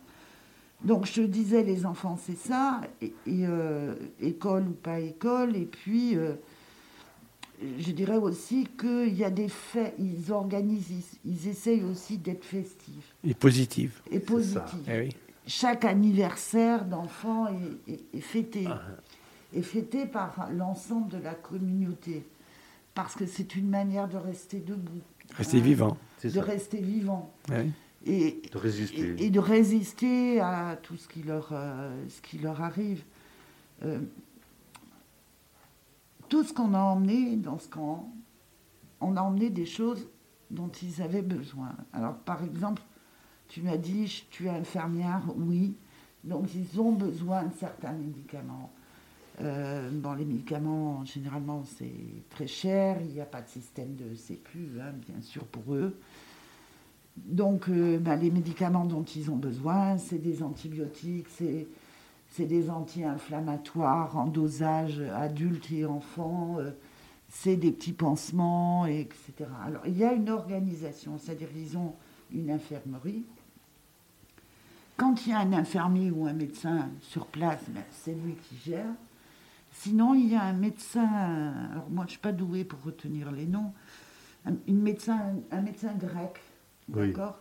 Speaker 3: Donc, je disais, les enfants, c'est ça, et, et, euh, école ou pas école, et puis, euh, je dirais aussi qu'il y a des faits, ils organisent, ils, ils essayent aussi d'être festifs
Speaker 2: Et positive.
Speaker 3: et positifs
Speaker 2: Eh oui.
Speaker 3: chaque anniversaire d'enfant est, est- est fêté.
Speaker 4: Ah.
Speaker 3: Est fêté par l'ensemble de la communauté. Parce que c'est une manière de rester debout.
Speaker 2: Rester
Speaker 3: hein,
Speaker 2: vivant.
Speaker 3: De
Speaker 4: ça.
Speaker 3: rester vivant.
Speaker 2: Ouais.
Speaker 3: Et,
Speaker 4: De résister.
Speaker 3: et, et de résister à tout ce qui leur, euh, ce qui leur arrive. Euh, tout ce qu'on a emmené dans ce camp, on a emmené des choses dont ils avaient besoin. Alors, par exemple, tu m'as dit, tu es infirmière, oui. Donc, ils ont besoin de certains médicaments. Euh, les médicaments, généralement, c'est très cher. Il n'y a pas de système de sécu, hein, bien sûr, pour eux. Donc, euh, ben, les médicaments dont ils ont besoin, c'est des antibiotiques, c'est, des anti-inflammatoires en dosage adultes et enfants, euh, c'est des petits pansements, etc. Alors, il y a une organisation, c'est-à-dire qu'ils ont une infirmerie. Quand il y a un infirmier ou un médecin sur place, ben, c'est lui qui gère. Sinon, il y a un médecin, alors moi je ne suis pas douée pour retenir les noms, un, une médecin, un médecin grec,
Speaker 4: Oui.
Speaker 3: d'accord,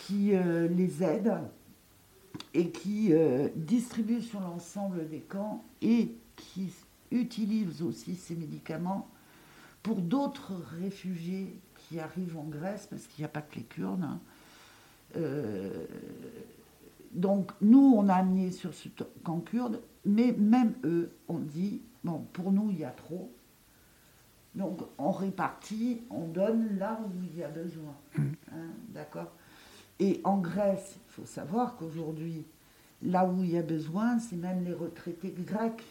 Speaker 3: qui euh, les aide et qui euh, distribue sur l'ensemble des camps et qui utilise aussi ces médicaments pour d'autres réfugiés qui arrivent en Grèce, parce qu'il n'y a pas que les Kurdes. hein. Euh, donc nous, on a amené sur ce camp kurde, mais même eux ont dit, bon, pour nous, il y a trop. Donc on répartit, on donne là où il y a besoin. Hein, D'accord Et en Grèce, il faut savoir qu'aujourd'hui, là où il y a besoin, c'est même les retraités grecs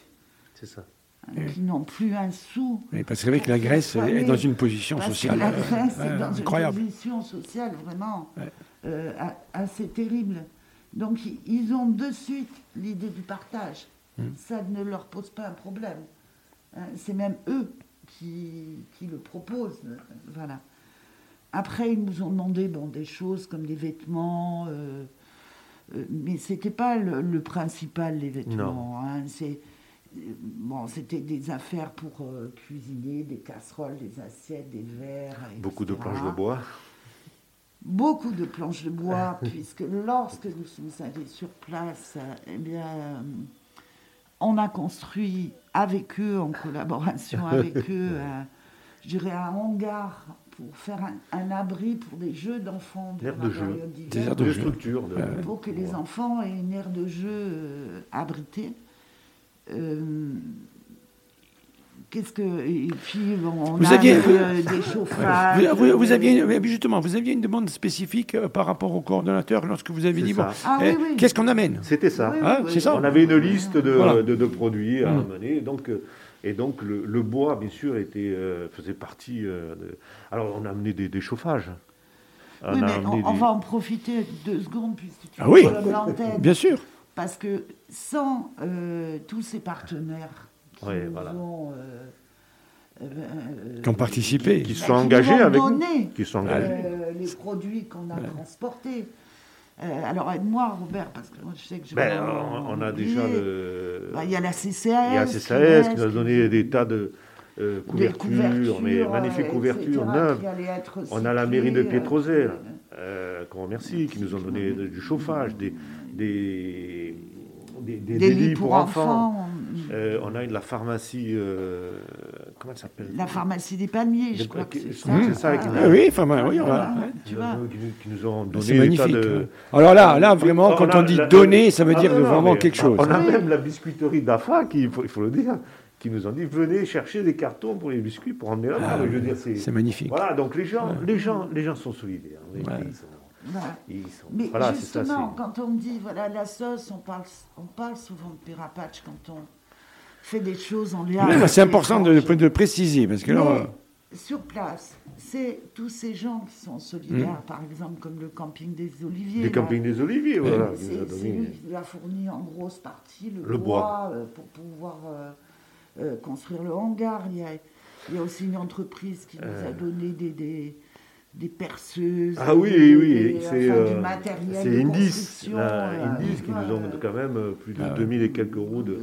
Speaker 4: C'est ça.
Speaker 3: hein, qui n'ont plus un sou.
Speaker 2: Parce que c'est vrai que la Grèce est dans une position
Speaker 3: Parce que
Speaker 2: sociale
Speaker 3: la
Speaker 2: euh,
Speaker 3: Grèce
Speaker 2: ouais,
Speaker 3: est dans
Speaker 2: incroyable.
Speaker 3: une position sociale vraiment
Speaker 2: Ouais.
Speaker 3: euh, assez terrible. Donc ils ont de suite l'idée du partage.
Speaker 2: Hmm.
Speaker 3: Ça ne leur pose pas un problème. Hein, C'est même eux qui, qui le proposent. Voilà. Après, ils nous ont demandé bon, des choses comme des vêtements, euh, euh, mais c'était pas le, le principal, les vêtements. hein. C'est, euh, bon, c'était des affaires pour euh, cuisiner, des casseroles, des assiettes, des verres.
Speaker 4: Beaucoup de planches de bois.
Speaker 3: Beaucoup de planches de bois, [laughs] puisque lorsque nous sommes allés sur place, eh bien, on a construit avec eux, en collaboration [laughs] avec eux, un- je dirais un hangar pour faire un, un abri pour des jeux d'enfants durant
Speaker 4: de
Speaker 3: la
Speaker 4: jeu.
Speaker 3: période d'hiver,
Speaker 2: Des aires de
Speaker 4: De
Speaker 2: jeu.
Speaker 4: structure. De...
Speaker 3: pour que les enfants aient une aire de jeu euh, abritée. Euh, Qu'est-ce que et puis bon, on
Speaker 2: Vous
Speaker 3: a
Speaker 2: aviez-
Speaker 3: eu, euh, des chauffages.
Speaker 2: Vous, vous- vous aviez justement, vous aviez une demande spécifique euh, par rapport au coordonnateur lorsque vous avez dit bon,
Speaker 3: Ah
Speaker 2: eh,
Speaker 3: oui, oui.
Speaker 2: qu'est-ce qu'on amène?
Speaker 4: C'était ça.
Speaker 3: Oui,
Speaker 2: Ah,
Speaker 3: oui,
Speaker 2: c'est
Speaker 3: oui.
Speaker 2: ça.
Speaker 4: On avait une liste de,
Speaker 2: Voilà.
Speaker 4: de, de produits à
Speaker 2: Mm.
Speaker 4: amener. Donc, euh, et donc, le, le bois, bien sûr, était, euh, faisait partie. euh, de... Alors, on a amené des, des chauffages. On
Speaker 3: Oui,
Speaker 4: a
Speaker 3: mais on, on
Speaker 4: des-
Speaker 3: va en profiter deux secondes puisque tu
Speaker 2: Ah oui. Bien sûr.
Speaker 3: Parce que sans euh, tous ces partenaires qui
Speaker 4: Ouais,
Speaker 3: nous
Speaker 4: voilà.
Speaker 3: ont, euh, euh, euh,
Speaker 2: Qui ont participé.
Speaker 4: Qui
Speaker 3: bah,
Speaker 4: sont engagés avec
Speaker 3: donné,
Speaker 4: Qui sont engagés.
Speaker 3: euh, les produits qu'on a transportés. Euh, alors aide-moi Robert parce que moi je sais que je vais
Speaker 4: Ben,
Speaker 3: en-
Speaker 4: on, on a déjà le.
Speaker 3: Bah, Il y a la CCAS.
Speaker 4: Il y a
Speaker 3: qui
Speaker 4: CCAS
Speaker 3: reste,
Speaker 4: qui nous a donné des tas de euh,
Speaker 3: des
Speaker 4: couvertures, mais magnifiques
Speaker 3: euh,
Speaker 4: couvertures neuves.
Speaker 3: qui
Speaker 4: On a la mairie de Pietrosel,
Speaker 3: euh,
Speaker 4: euh, qu'on remercie, qui nous ont donné du chauffage, des, des, des, des-
Speaker 3: des
Speaker 4: des
Speaker 3: lits
Speaker 4: lits
Speaker 3: pour
Speaker 4: pour enfants.
Speaker 3: enfants.
Speaker 4: Euh, on a une, la pharmacie, euh, comment elle s'appelle?
Speaker 3: La pharmacie des palmiers, je
Speaker 4: De-
Speaker 3: crois que c'est ça.
Speaker 4: c'est
Speaker 2: Ah oui, enfin, oui, on ouais.
Speaker 3: tu
Speaker 4: Qui
Speaker 3: vois.
Speaker 4: nous- qui, nous, qui nous ont
Speaker 2: C'est
Speaker 4: donné des tas
Speaker 2: magnifique.
Speaker 4: de...
Speaker 2: Alors là, là vraiment,
Speaker 4: On
Speaker 2: quand
Speaker 4: a
Speaker 2: on dit
Speaker 4: la-
Speaker 2: donner, ça veut
Speaker 4: Ah
Speaker 2: dire
Speaker 4: non, non,
Speaker 2: vraiment quelque chose.
Speaker 4: On a
Speaker 3: Oui.
Speaker 4: même la biscuiterie d'AFA, qui, il faut, il faut le dire, qui nous ont dit venez chercher des cartons pour les biscuits pour emmener là-bas.
Speaker 2: Ah,
Speaker 4: Mais je veux dire, c'est-
Speaker 2: C'est magnifique.
Speaker 4: Voilà, donc les gens, les gens, les gens sont solidaires. vérité,
Speaker 2: Ouais.
Speaker 4: Ils sont,
Speaker 3: Voilà.
Speaker 4: ils sont-
Speaker 3: Mais
Speaker 4: voilà, c'est ça.
Speaker 3: justement,
Speaker 4: c'est-
Speaker 3: quand on me dit, voilà, la sauce, on parle, on parle souvent de Pirapatch quand on, fait des choses en lien.
Speaker 2: C'est important de, de préciser, parce que
Speaker 3: Mais
Speaker 2: euh,
Speaker 3: sur place, c'est tous ces gens qui sont solidaires,
Speaker 2: Mm.
Speaker 3: par exemple comme le camping des Oliviers.
Speaker 4: Des
Speaker 3: là.
Speaker 4: campings des Oliviers, voilà. qui nous a
Speaker 3: C'est lui qui a fourni en grosse partie le,
Speaker 4: Le
Speaker 3: bois, euh, pour pouvoir euh, euh, construire le hangar. Il y, a, il y a aussi une entreprise qui nous a
Speaker 4: Euh.
Speaker 3: donné des, des, des perceuses.
Speaker 4: Ah oui,
Speaker 3: des-
Speaker 4: oui,
Speaker 3: des-
Speaker 4: c'est
Speaker 3: enfin,
Speaker 4: euh, là,
Speaker 3: euh,
Speaker 4: Indis qui nous ont quand même euh, plus de
Speaker 2: Ah ouais.
Speaker 4: 2000 et quelques euros de,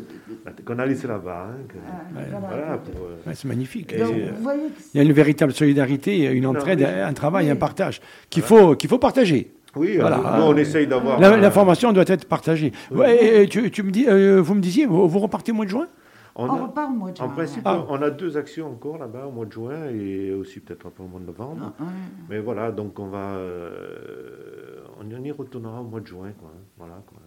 Speaker 4: qu'on a laissé là-bas. hein,
Speaker 3: Ah,
Speaker 2: Ouais.
Speaker 3: voilà.
Speaker 4: euh,
Speaker 2: ouais, c'est magnifique.
Speaker 3: Donc,
Speaker 2: Il y a une véritable solidarité, une
Speaker 4: Non,
Speaker 2: entraide, un travail,
Speaker 3: Oui.
Speaker 2: un partage qu'il faut, qu'il faut partager.
Speaker 4: Oui,
Speaker 2: Voilà.
Speaker 4: nous, on essaye d'avoir.
Speaker 2: La-
Speaker 4: euh,
Speaker 2: L'information doit être partagée.
Speaker 4: Oui.
Speaker 2: Ouais, et- et tu, tu me dis, euh, vous me disiez, vous, vous repartez au mois de juin?
Speaker 4: On
Speaker 3: on
Speaker 4: a-
Speaker 3: repart au mois de
Speaker 4: en
Speaker 3: juin,
Speaker 4: principe,
Speaker 2: Ah.
Speaker 4: on a deux actions encore là-bas au mois de juin et aussi peut-être un peu au mois de novembre.
Speaker 3: ouais. Ouais.
Speaker 4: Mais voilà, donc on va. euh, on y retournera au mois de juin. Quoi, voilà, quoi.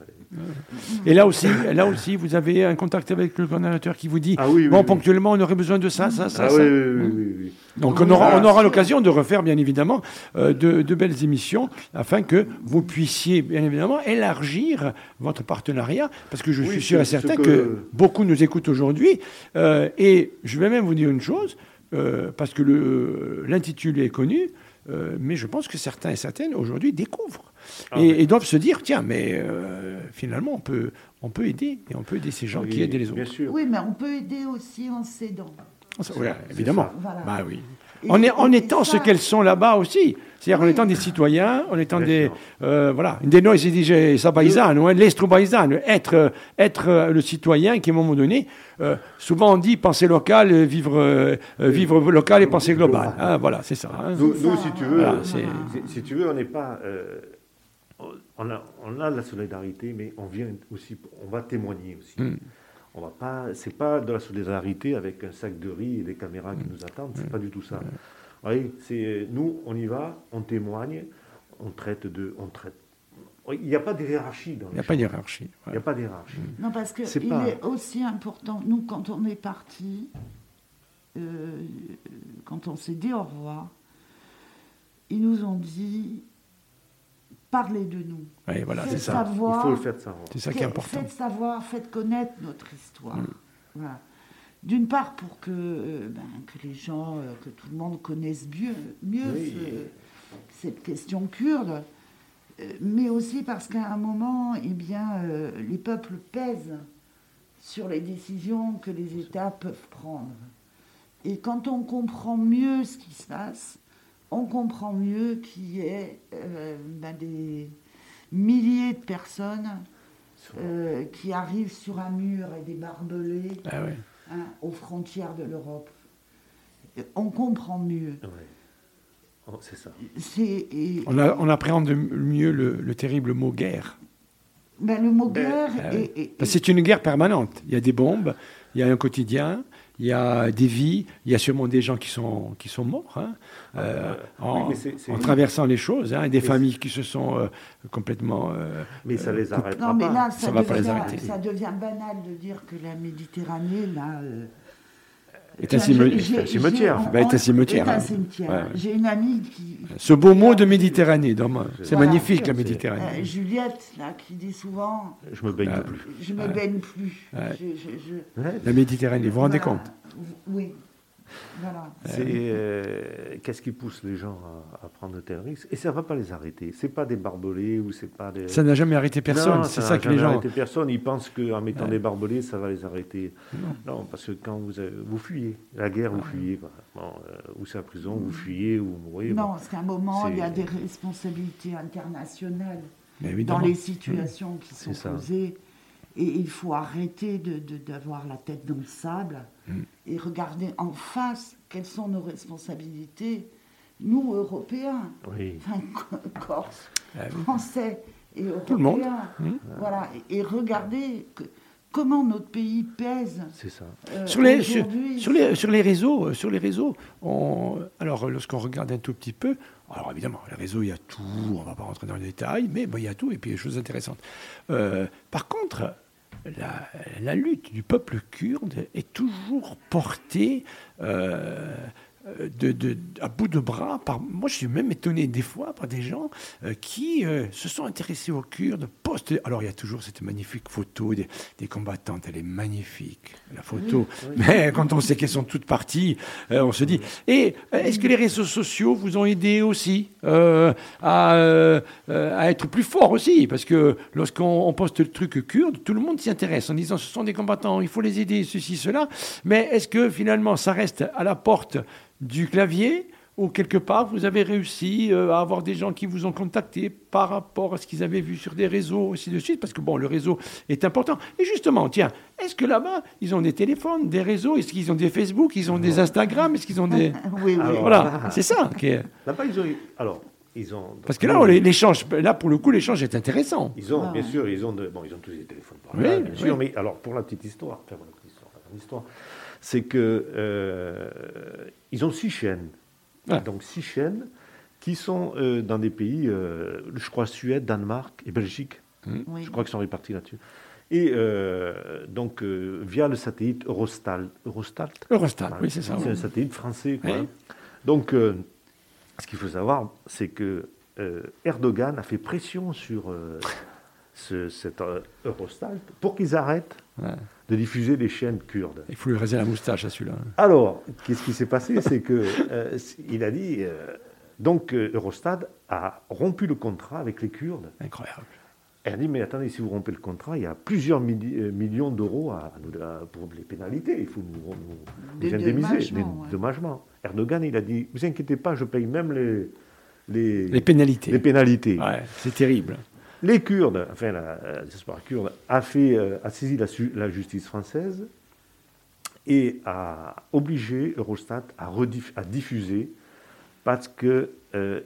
Speaker 2: Et là aussi, là aussi, vous avez un contact avec le coordonnateur qui vous dit,
Speaker 4: Ah oui, oui,
Speaker 2: bon,
Speaker 4: oui.
Speaker 2: ponctuellement, on aurait besoin de ça, ça, ça,
Speaker 4: Ah
Speaker 2: ça.
Speaker 4: oui, oui, oui, oui, oui.
Speaker 2: Donc
Speaker 3: Oui,
Speaker 2: on aura, on l'occasion de refaire bien évidemment euh, de, de belles émissions afin que vous puissiez bien évidemment élargir votre partenariat parce que je
Speaker 4: Oui,
Speaker 2: suis sûr et
Speaker 4: ce- ce
Speaker 2: certain que...
Speaker 4: que-
Speaker 2: beaucoup nous écoutent aujourd'hui euh, et je vais même vous dire une chose euh, parce que l'intitulé est connu euh, mais je pense que certains et certaines aujourd'hui découvrent
Speaker 4: Ah
Speaker 2: et,
Speaker 4: oui.
Speaker 2: et doivent se dire tiens mais euh, finalement on peut, on peut aider et on peut aider ces gens
Speaker 4: Oui,
Speaker 2: qui aident les autres.
Speaker 4: Bien sûr.
Speaker 3: Oui, mais on peut aider aussi en s'aidant.
Speaker 2: Oui, évidemment.
Speaker 3: voilà.
Speaker 2: Bah oui. En, est- en étant ce qu'elles sont là-bas aussi. C'est-à-dire en étant des citoyens, en étant
Speaker 4: Bien
Speaker 2: des... euh, voilà. De noi si dice Sabaïzano, hein, l'estro paesano, être, euh, être euh, le citoyen qui, à un moment donné, euh, souvent on dit penser local, vivre, euh, vivre local et penser global.
Speaker 4: Global.
Speaker 2: Ah, voilà, c'est ça. hein.
Speaker 4: Nous,
Speaker 3: C'est
Speaker 4: si tu
Speaker 3: hein.
Speaker 4: veux,
Speaker 2: Voilà, c'est-
Speaker 4: si, si tu veux, on n'est pas. euh, on, a, on a la solidarité, mais on vient aussi, on va témoigner aussi.
Speaker 2: Mm.
Speaker 4: On va pas, c'est pas de la solidarité avec un sac de riz et des caméras
Speaker 2: Mm.
Speaker 4: qui nous attendent. C'est pas du tout ça. Vous voyez, c'est nous, on y va, on témoigne, on traite de, on traite. Il n'y a pas de hiérarchie dans
Speaker 2: Il n'y a pas de
Speaker 4: choses.
Speaker 2: hiérarchie.
Speaker 4: Il n'y a pas de hiérarchie.
Speaker 3: Non, parce que
Speaker 4: C'est
Speaker 3: il
Speaker 4: pas-
Speaker 3: est aussi important, nous, quand on est parti, euh, quand on s'est dit au revoir, ils nous ont dit parlez de nous.
Speaker 2: Ouais, voilà, c'est
Speaker 3: Faites
Speaker 2: ça.
Speaker 4: Il
Speaker 3: savoir,
Speaker 4: faut le faire savoir.
Speaker 2: C'est ça qui est important.
Speaker 3: Faites savoir, faites connaître notre histoire.
Speaker 2: Mm.
Speaker 3: Voilà. D'une part, pour que, euh, ben, que les gens, euh, que tout le monde connaisse mieux, mieux
Speaker 4: Oui.
Speaker 3: ce- cette question kurde, euh, mais aussi parce qu'à un moment, eh bien, les peuples pèsent sur les décisions que les États peuvent prendre. Et quand on comprend mieux ce qui se passe, on comprend mieux qu'il y ait euh, ben, des milliers de personnes euh, qui arrivent sur un mur et des barbelés
Speaker 2: Ah ouais.
Speaker 3: hein, aux frontières de l'Europe. Et On comprend mieux.
Speaker 4: Ouais. Oh, c'est ça.
Speaker 3: Et-
Speaker 2: On, a- on appréhende mieux le, le terrible mot guerre.
Speaker 3: ben, le mot
Speaker 4: Ben,
Speaker 3: guerre est- est-
Speaker 2: c'est une guerre permanente. Il y a des bombes, il y a un quotidien, il y a des vies, il y a sûrement des gens qui sont, qui sont morts hein, euh, en,
Speaker 4: Oui, mais c'est- c'est-
Speaker 2: en traversant les choses, hein, et des
Speaker 4: Mais
Speaker 2: familles qui se sont euh, complètement... euh,
Speaker 4: Mais ça les arrêtera
Speaker 3: Non, mais
Speaker 4: pas.
Speaker 3: là,
Speaker 2: Ça
Speaker 3: ça,
Speaker 2: va pas les arrêter.
Speaker 3: ça devient banal de dire que la Méditerranée, là.
Speaker 2: Est un
Speaker 3: j'ai-
Speaker 2: cimetière.
Speaker 3: j'ai-
Speaker 4: un
Speaker 2: Bah, cimetière, hein.
Speaker 3: cimetière.
Speaker 2: Ouais, ouais.
Speaker 3: J'ai une amie qui.
Speaker 2: Ce beau mot de Méditerranée, c'est
Speaker 3: Voilà.
Speaker 2: magnifique la
Speaker 4: C'est-
Speaker 2: Méditerranée.
Speaker 3: euh, Juliette, là, qui dit souvent
Speaker 4: Je me baigne
Speaker 2: Ah.
Speaker 4: plus.
Speaker 3: Je me
Speaker 2: Ouais.
Speaker 3: baigne plus.
Speaker 2: Ouais.
Speaker 3: Je- je- je-
Speaker 4: Ouais.
Speaker 2: La Méditerranée, vous vous rendez
Speaker 3: voilà.
Speaker 2: compte
Speaker 3: Oui. Voilà.
Speaker 4: C'est euh, qu'est-ce qui pousse les gens à, à prendre de tels risques Et ça ne va pas les arrêter. C'est pas des barbelés ou c'est pas des.
Speaker 2: Ça n'a jamais arrêté personne,
Speaker 4: Non,
Speaker 2: c'est
Speaker 4: n'a
Speaker 2: ça que les
Speaker 4: jamais
Speaker 2: gens...
Speaker 4: arrêté personne. Ils pensent qu'en mettant
Speaker 2: Ouais.
Speaker 4: des barbelés, ça va les arrêter.
Speaker 2: Non.
Speaker 4: Non, parce que quand vous, avez- vous fuyez, la guerre, vous fuyez. Bon, euh, ou c'est la prison, vous fuyez ou vous mourrez.
Speaker 3: non,
Speaker 4: bon.
Speaker 3: parce qu'à un moment, il y a
Speaker 4: c'est-
Speaker 3: des responsabilités internationales
Speaker 2: Mais
Speaker 3: dans les situations qui sont
Speaker 4: C'est ça.
Speaker 3: posées. Et il faut arrêter de- de- d'avoir la tête dans le sable
Speaker 2: Mm.
Speaker 3: et regarder en face quelles sont nos responsabilités, nous, Européens,
Speaker 4: Oui.
Speaker 3: enfin, Corse,
Speaker 2: Ah oui.
Speaker 3: Français et Européens.
Speaker 2: Tout le monde. Mm.
Speaker 3: Voilà, et, et regarder que- comment notre pays pèse
Speaker 4: C'est ça.
Speaker 3: euh,
Speaker 2: Sur les, sur, les, sur les réseaux, euh, sur les réseaux on- alors lorsqu'on regarde un tout petit peu, alors évidemment, les réseaux, il y a tout, on ne va pas rentrer dans les détails, mais bon, il y a tout, et puis il y a des choses intéressantes. Euh, par contre, la, lutte du peuple kurde est toujours portée euh, de, de- à bout de bras. Par, moi, je suis même étonné des fois par des gens euh, qui euh, se sont intéressés aux Kurdes. Postent, alors, il y a toujours cette magnifique photo des, des combattantes. Elle est magnifique, la photo. Mais quand on sait qu'elles sont toutes parties, euh, on se dit. Et euh, est-ce que les réseaux sociaux vous ont aidé aussi euh, à, euh, euh, à être plus fort aussi? Parce que lorsqu'on on poste le truc kurde, tout le monde s'y intéresse en disant ce sont des combattants, il faut les aider, ceci, cela. Mais est-ce que finalement ça reste à la porte du clavier ou quelque part vous avez réussi euh, à avoir des gens qui vous ont contacté par rapport à ce qu'ils avaient vu sur des réseaux, ainsi de suite Parce que bon, le réseau est important. Et justement, tiens, est-ce que là-bas, ils ont des téléphones, des réseaux? Est-ce qu'ils ont des Facebook? Ils ont des Instagram? Est-ce qu'ils ont des... [laughs]
Speaker 3: Oui, oui.
Speaker 4: Alors,
Speaker 2: Voilà, c'est ça. qui est-
Speaker 4: Là-bas, ils ont. Alors, ils ont.
Speaker 2: Parce que là, on- l'échange, là, pour le coup, l'échange est intéressant.
Speaker 4: Ils ont,
Speaker 3: Ah
Speaker 4: bien
Speaker 3: ouais.
Speaker 4: sûr, ils ont, de- bon, ils ont tous des téléphones par
Speaker 2: Oui,
Speaker 4: là, bien
Speaker 2: oui.
Speaker 4: sûr, mais alors pour la petite histoire, enfin, pour la petite histoire, la grande histoire, c'est que euh, ils ont six chaînes,
Speaker 2: Ah.
Speaker 4: donc six chaînes qui sont euh, dans des pays, euh, je crois Suède, Danemark et Belgique,
Speaker 3: Oui.
Speaker 4: je crois qu'ils sont répartis là-dessus. Et euh, donc euh, via le satellite Eurostal, Eurostat,
Speaker 2: Eurostat, oui, c'est ça.
Speaker 4: c'est
Speaker 2: oui.
Speaker 4: un satellite français. quoi.
Speaker 2: Oui.
Speaker 4: Donc, euh, ce qu'il faut savoir, c'est que euh, Erdogan a fait pression sur euh, ce, cet euh, Eurostat pour qu'ils arrêtent
Speaker 2: Ouais.
Speaker 4: De diffuser les chaînes kurdes.
Speaker 2: Il faut lui raser la moustache à celui-là.
Speaker 4: Alors, qu'est-ce qui s'est passé? C'est que euh, il a dit. euh, donc, euh, Eurostat a rompu le contrat avec les Kurdes.
Speaker 2: Incroyable.
Speaker 4: Et elle a dit, mais attendez, si vous rompez le contrat, il y a plusieurs milli- millions d'euros à, à nous- à- pour les pénalités. Il faut nous, nous-
Speaker 3: Des
Speaker 4: nous indemniser, des
Speaker 3: ouais.
Speaker 4: dédommagements. Erdogan, il a dit, vous inquiétez pas, je paye même les, les,
Speaker 2: Les pénalités.
Speaker 4: les pénalités.
Speaker 2: Ouais, c'est terrible.
Speaker 4: Les Kurdes, enfin, diaspora kurde a, fait, euh, a saisi la, justice française et a obligé Eurostat à, diffuser parce qu'il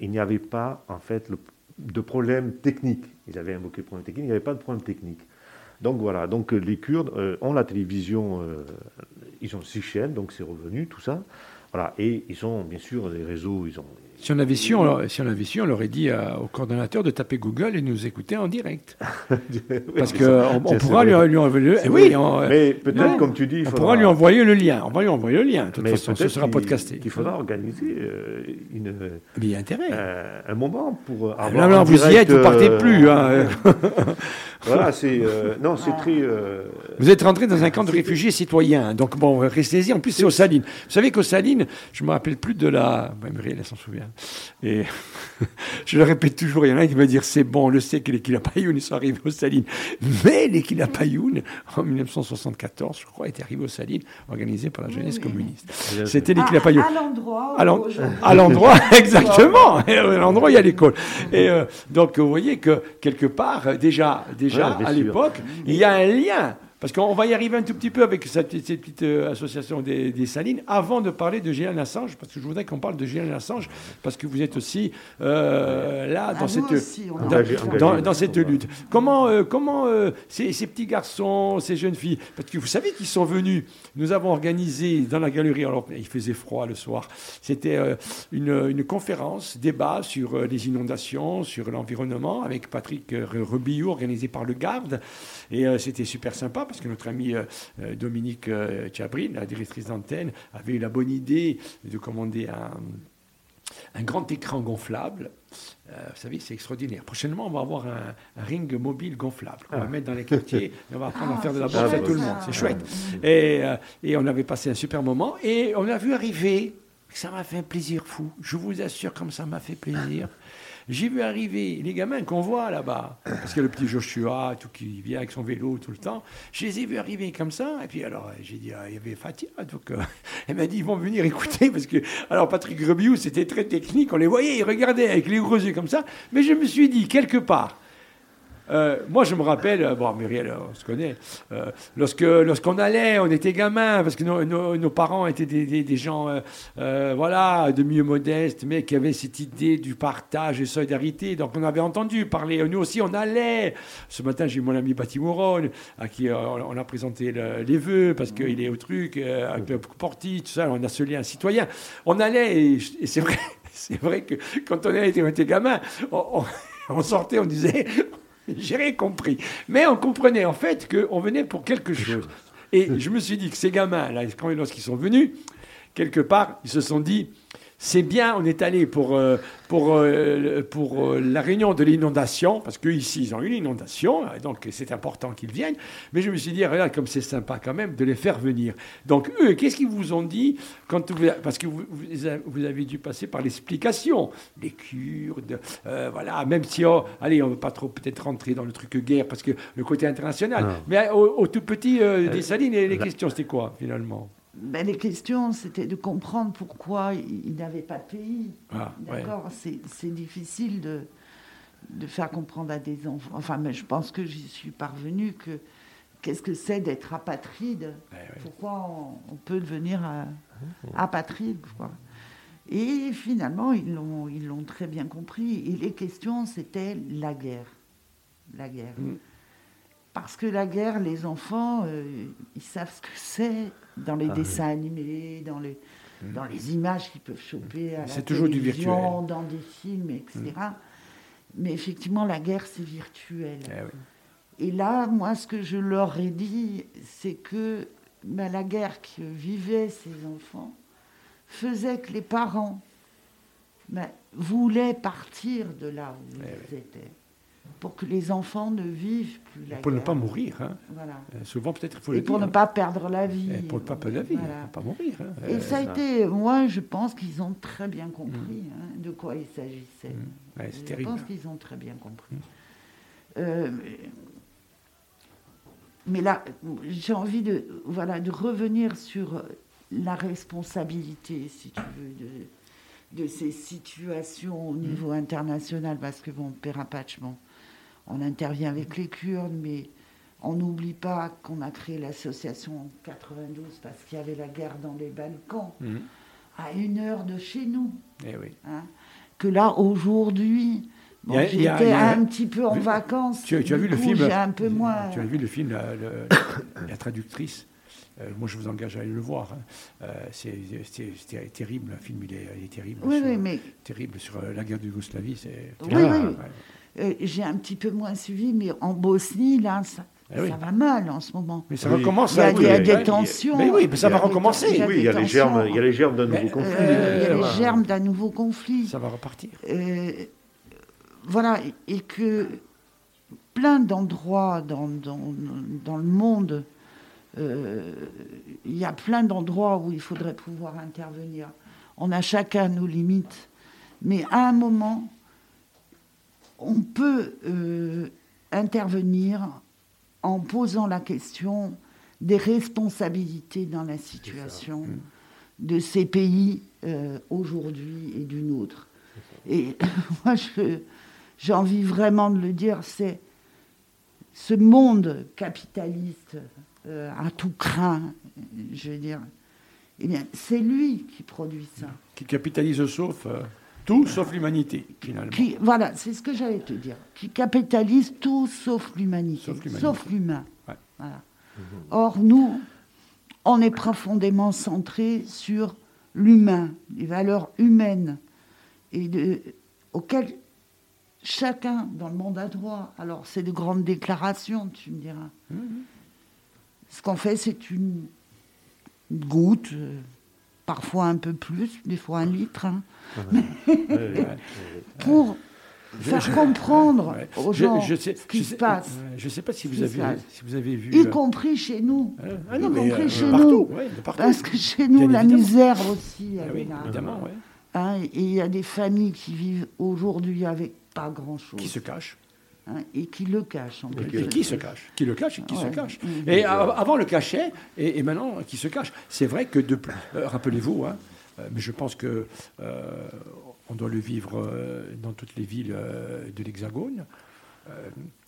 Speaker 4: il n'y avait pas, en fait, de problème technique. Ils avaient invoqué le problème technique, il n'y avait pas de problème technique. Donc voilà, donc euh, les Kurdes euh, ont la télévision, euh, ils ont six chaînes, donc c'est revenu, tout ça. Et ils ont bien sûr des réseaux, ils ont.
Speaker 2: Si on avait su, on, leur- si on avait su, on aurait dit à- au coordonnateur de taper Google et nous écouter en direct. [laughs] Parce qu'on on pourra lui, envoyer. Oui, on,
Speaker 4: mais peut-être,
Speaker 2: non.
Speaker 4: comme tu dis, il
Speaker 2: on
Speaker 4: faudra-
Speaker 2: pourra lui envoyer le lien. On va lui envoyer le lien. De toute
Speaker 4: mais
Speaker 2: façon, ce sera podcasté.
Speaker 4: Qu'il faudra organiser euh, une,
Speaker 2: Mais il y a intérêt.
Speaker 4: euh, un moment pour avoir.
Speaker 2: Là, là,
Speaker 4: en
Speaker 2: vous y êtes, vous partez
Speaker 4: euh,
Speaker 2: plus. hein. [laughs] [laughs]
Speaker 4: Voilà, c'est. euh, non, c'est très. euh,
Speaker 2: Vous êtes rentré dans un camp de réfugiés citoyens. Donc, bon, restez-y. En plus, c'est aux Salines. Vous savez qu'aux Salines, je me rappelle plus de la. Ben, Muriel, elle s'en souvient. Et [laughs] je le répète toujours, il y en a qui va dire c'est bon, on le sait que les Kilapayoun, ils sont arrivés aux Salines. Mais les Kilapayoun, en 1974, je crois, étaient arrivés aux Salines, organisés par la jeunesse
Speaker 3: oui.
Speaker 2: communiste.
Speaker 4: bien
Speaker 2: C'était les
Speaker 3: À,
Speaker 2: Kilapayoun.
Speaker 3: à l'endroit.
Speaker 2: À l'endroit, [laughs] exactement. À l'endroit, il y a l'école. Et euh, donc, vous voyez que quelque part, déjà, déjà
Speaker 4: Ouais,
Speaker 2: à l'époque, il y a un lien. Parce qu'on va y arriver un tout petit peu avec cette, petite- cette petite euh, association des, des Salines, avant de parler de Julian Assange, parce que je voudrais qu'on parle de Julian Assange, parce que vous êtes aussi euh, là
Speaker 3: Ah,
Speaker 2: dans cette
Speaker 3: aussi, on a
Speaker 2: dans,
Speaker 4: Engagé-
Speaker 3: besoin.
Speaker 4: engagé.
Speaker 2: dans- dans cette lutte. Comment, euh, comment ces, ces petits garçons, ces jeunes filles, parce que vous savez qu'ils sont venus, nous avons organisé dans la galerie, alors il faisait froid le soir, c'était une, une conférence, débat sur les inondations, sur l'environnement, avec Patrick Rebillot, organisé par le Garde, et c'était super sympa, parce que notre ami euh, euh, Dominique euh, Tchabrin, la directrice d'antenne, avait eu la bonne idée de commander un un grand écran gonflable. Euh, vous savez, c'est extraordinaire. Prochainement, on va avoir un, un ring mobile gonflable qu'on va mettre dans les quartiers et on va apprendre à
Speaker 3: Ah,
Speaker 2: faire de la boxe à
Speaker 4: chouette,
Speaker 2: tout le monde. C'est chouette. Et, euh, et on avait passé un super moment et on a vu arriver, ça m'a fait un plaisir fou. Je vous assure comme ça m'a fait plaisir. J'ai vu arriver les gamins qu'on voit là-bas, parce qu'il y a le petit Joshua, tout qui vient avec son vélo tout le temps. Je les ai vus arriver comme ça, et puis alors j'ai dit, ah, il y avait Fatia, donc euh, [laughs] elle m'a dit, ils vont venir écouter, parce que, alors Patrick Rebiou, c'était très technique, on les voyait, ils regardaient avec les gros yeux comme ça, mais je me suis dit, quelque part, euh, moi, je me rappelle, euh, bon, Muriel, euh, on se connaît, euh, lorsque, lorsqu'on allait, on était gamins, parce que nos, nos- nos parents étaient des, des- des gens, euh, voilà, de mieux modestes, mais qui avaient cette idée du partage et solidarité. Donc, on avait entendu parler, nous aussi, on allait. Ce matin, j'ai eu mon ami Bati Mouron, à qui on a présenté le- les vœux, parce qu'il est au truc, avec le Porti, tout ça, on a ce lien citoyen. On allait, et, et c'est vrai, [laughs] c'est vrai que quand on était, on était gamin, on, on- [laughs] on sortait, on disait, [laughs] j'ai rien compris. Mais on comprenait en fait qu'on venait pour quelque chose. Et je me suis dit que ces gamins, là, quand- lorsqu'ils sont venus, quelque part, ils se sont dit, c'est bien, on est allé pour, euh, pour, euh, pour euh, la réunion de l'inondation, parce qu'ici, ils ont eu l'inondation, donc c'est important qu'ils viennent. Mais je me suis dit, regarde, comme c'est sympa quand même de les faire venir. Donc, eux, qu'est-ce qu'ils vous ont dit quand vous, Parce que vous, vous avez dû passer par l'explication, les Kurdes, voilà, même si, oh, allez, on ne veut pas trop peut-être rentrer dans le truc guerre, parce que le côté international. Mais au, tout petit des Salines, les questions, c'était quoi, finalement?
Speaker 3: Ben, les questions, c'était de comprendre pourquoi il n'avait pas de pays. Ah, D'accord C'est difficile de, de faire comprendre à des enfants. Enfin, mais je pense que j'y suis parvenue que qu'est-ce que c'est d'être apatride? Pourquoi on, peut devenir euh, apatride Et finalement, ils l'ont, ils l'ont très bien compris. Et les questions, c'était la guerre. La guerre. Mm. Parce que la guerre, les enfants, euh, ils savent ce que c'est dans les ah dessins animés, dans les, mmh. dans les images qu'ils peuvent choper à la
Speaker 2: C'est toujours du virtuel.
Speaker 3: dans des films, etc. Mmh. Mais effectivement, la guerre, c'est virtuel. Eh Et là, moi, ce que je leur ai dit, c'est que ben, la guerre que vivaient ces enfants faisait que les parents ben, voulaient partir de là où eh ils étaient pour que les enfants ne vivent plus la
Speaker 2: Pour ne pas mourir. Hein. Voilà. Euh, souvent, peut-être, il faut
Speaker 3: Et pour ne pas perdre la vie. Et
Speaker 2: pour ne pas perdre la vie, voilà. ne pas mourir. Hein.
Speaker 3: Et ça a été, moi, je pense qu'ils ont très bien compris mm. hein, de quoi il s'agissait. Mm.
Speaker 2: c'est terrible.
Speaker 3: Je pense qu'ils ont très bien compris. Mm. Euh, mais là, j'ai envie de, voilà, de revenir sur la responsabilité, si tu veux, de, de ces situations au niveau international, parce que, bon, Père bon, on intervient avec les Kurdes, mais on n'oublie pas qu'on a créé l'association en 92 parce qu'il y avait la guerre dans les Balkans, mhm. à une heure de chez nous.
Speaker 2: Eh oui.
Speaker 3: Hein. que là, aujourd'hui, j'étais un petit peu en vacances.
Speaker 2: Tu, as vu le film
Speaker 3: un peu moins...
Speaker 2: Tu as vu le film, [coughs] la, traductrice euh, moi, je vous engage à aller le voir. Hein. Euh, c'est terrible, le film, il est, terrible.
Speaker 3: Oui, oui, mais...
Speaker 2: Terrible sur euh, la guerre de Yougoslavie.
Speaker 3: Oui, oui. Euh, j'ai un petit peu moins suivi, mais en Bosnie, là, ça, eh va mal en ce moment.
Speaker 2: Mais ça recommence.
Speaker 3: Il y a, des tensions.
Speaker 2: Mais oui, mais ça va recommencer.
Speaker 4: oui, il y, a les germes, il y a les germes d'un nouveau euh, conflit.
Speaker 3: il y a les germes d'un nouveau conflit.
Speaker 2: Ça va repartir.
Speaker 3: Euh, voilà, et que plein d'endroits dans, dans, dans, le monde, il y a plein d'endroits où il faudrait pouvoir intervenir. On a chacun nos limites, mais à un moment, on peut euh, intervenir en posant la question des responsabilités dans la situation mm. de ces pays euh, aujourd'hui et d'une autre. Et [laughs] moi, j'ai envie vraiment de le dire, c'est ce monde capitaliste euh, à tout craint, je veux dire, eh bien, c'est lui qui produit ça.
Speaker 2: Qui capitalise sauf tout sauf l'humanité, finalement.
Speaker 3: Qui, voilà, c'est ce que j'allais te dire. Qui capitalise tout sauf l'humanité. Sauf l'humain. Or, nous, on est profondément centré sur l'humain, les valeurs humaines, et de, auxquelles chacun dans le monde a droit. Alors, c'est de grandes déclarations, tu me diras. Mhm. Ce qu'on fait, c'est une goutte, euh, parfois un peu plus, des fois un litre. Hein pour faire comprendre aux gens ce qui se passe.
Speaker 2: Je ne sais pas si vous, avez, si vous avez vu.
Speaker 3: Y euh, compris chez nous. Ah, y compris euh, chez nous. Parce que chez nous, la misère aussi.
Speaker 2: Ah oui, évidemment,
Speaker 3: hein, et il y a des familles qui vivent aujourd'hui avec pas grand-chose.
Speaker 2: Qui se cachent.
Speaker 3: Hein, et qui le cachent. En
Speaker 2: et, qui se cache Qui le cache et qui se cache. Et avant le cachet, et, maintenant qui se cache. C'est vrai que, de, euh, rappelez-vous, hein, euh, mais je pense que euh, on doit le vivre dans toutes les villes de l'Hexagone.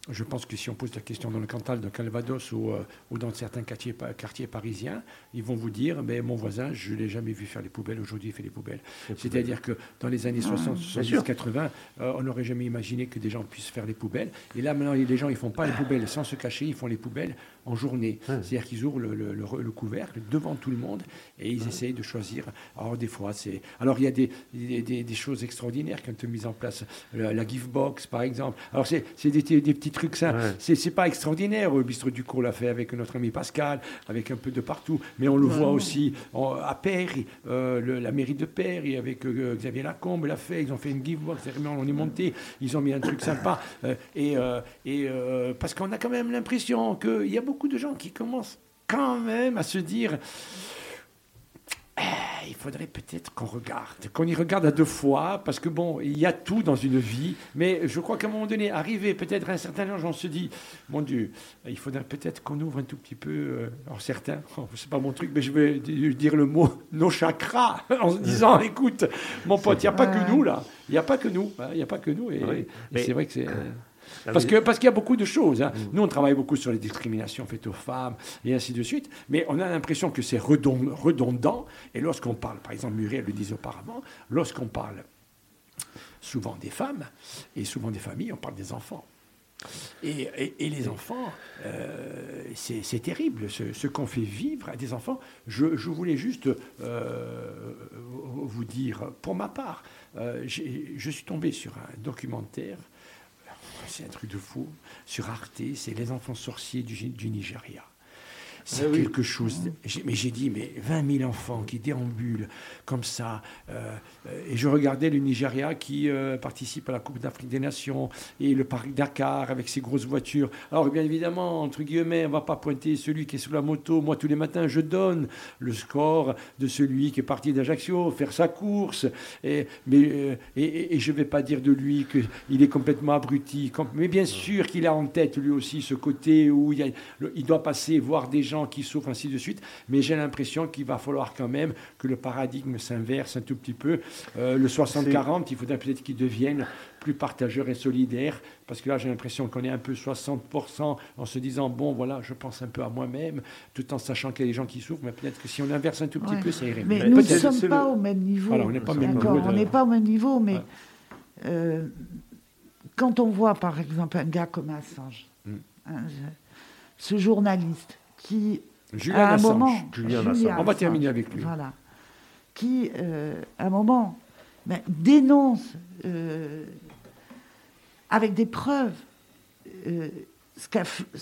Speaker 2: Je pense que si on pose la question dans le Cantal, dans Calvados ou, euh, ou dans certains quartiers, quartiers, parisiens, ils vont vous dire mais mon voisin, je ne l'ai jamais vu faire les poubelles, aujourd'hui il fait les poubelles. C'est-à-dire que dans les années 60, 70, 80, on n'aurait jamais imaginé que des gens puissent faire les poubelles. Et là maintenant, les gens ils font pas les poubelles sans se cacher, ils font les poubelles en journée. C'est-à-dire qu'ils ouvrent le, le, couvercle devant tout le monde et ils essayent de choisir. Alors des fois, c'est. Alors il y a des, des, des, choses extraordinaires qui ont été mises en place. La, gift box, par exemple. Alors c'est des, des, petits trucs, ça,
Speaker 4: Ouais.
Speaker 2: c'est c'est pas extraordinaire. Le bistrot du cours l'a fait avec notre ami Pascal, avec un peu de partout. Mais on le voit aussi en- à Perry, euh, le- la mairie de Perry, avec euh, Xavier Lacombe l'a fait. Ils ont fait une giveaway, cérémonie, on est monté. Ils ont mis un truc sympa. Euh, et euh, et euh, parce qu'on a quand même l'impression qu'il y a beaucoup de gens qui commencent quand même à se dire. Ah, Il faudrait peut-être qu'on regarde, qu'on y regarde à deux fois, parce que bon, il y a tout dans une vie, mais je crois qu'à un moment donné, arrivé peut-être à un certain âge, on se dit, mon Dieu, il faudrait peut-être qu'on ouvre un tout petit peu, euh, alors certains, oh, c'est pas mon truc, mais je vais di- dire le mot, [laughs] nos chakras, [laughs] en se disant, écoute, mon pote, il n'y a pas que nous là, il n'y a pas que nous, hein, il n'y a pas que nous, et, c'est vrai que c'est... euh,
Speaker 4: Ah,
Speaker 2: parce que parce qu'il y a beaucoup de choses. hein. Nous, on travaille beaucoup sur les discriminations faites aux femmes et ainsi de suite. Mais on a l'impression que c'est redon- redondant. Et lorsqu'on parle, par exemple, Muriel le disait auparavant, lorsqu'on parle souvent des femmes et souvent des familles, on parle des enfants. Et, et- et les enfants, euh, c'est terrible ce, ce qu'on fait vivre à des enfants. Je, je voulais juste euh, vous dire, pour ma part, euh, je suis tombé sur un documentaire, c'est un truc de fou, sur Arte, c'est Les enfants sorciers du, du Nigeria. C'est
Speaker 4: Ah oui.
Speaker 2: quelque chose. Mais j'ai dit, mais 20 000 enfants qui déambulent comme ça. euh, et je regardais le Nigeria qui euh, participe à la Coupe d'Afrique des Nations et le Paris Dakar avec ses grosses voitures. Alors, bien évidemment, entre guillemets, on ne va pas pointer celui qui est sous la moto. Moi, tous les matins, je donne le score de celui qui est parti d'Ajaccio, faire sa course. Et, mais, euh, et, je ne vais pas dire de lui qu'il est complètement abruti. Mais bien sûr qu'il a en tête, lui aussi, ce côté où a- il doit passer, voir des gens qui souffrent, ainsi de suite. Mais j'ai l'impression qu'il va falloir quand même que le paradigme s'inverse un tout petit peu. Euh, le 60-40, il faudrait peut-être qu'il devienne plus partageur et solidaire, parce que là j'ai l'impression qu'on est un peu 60% en se disant, bon voilà, je pense un peu à moi-même, tout en sachant qu'il y a des gens qui souffrent, mais peut-être que si on inverse un tout petit
Speaker 3: Ouais.
Speaker 2: peu, ça irait
Speaker 3: Mais
Speaker 2: mieux.
Speaker 3: nous ne sommes pas
Speaker 4: le-
Speaker 3: au même niveau.
Speaker 2: Voilà, on n'est pas au même
Speaker 3: D'accord,
Speaker 2: niveau
Speaker 3: On
Speaker 2: de-
Speaker 3: n'est pas au même niveau, mais
Speaker 2: Ouais.
Speaker 3: euh, quand on voit par exemple un gars comme Assange,
Speaker 2: Mm.
Speaker 3: hein, ce journaliste qui,
Speaker 2: Julian
Speaker 3: à un
Speaker 2: Assange.
Speaker 3: moment,
Speaker 4: Julian
Speaker 3: Julian
Speaker 4: Assange.
Speaker 2: On va terminer avec lui.
Speaker 3: Voilà, qui, euh, à un moment, ben, dénonce euh, avec des preuves euh, ce,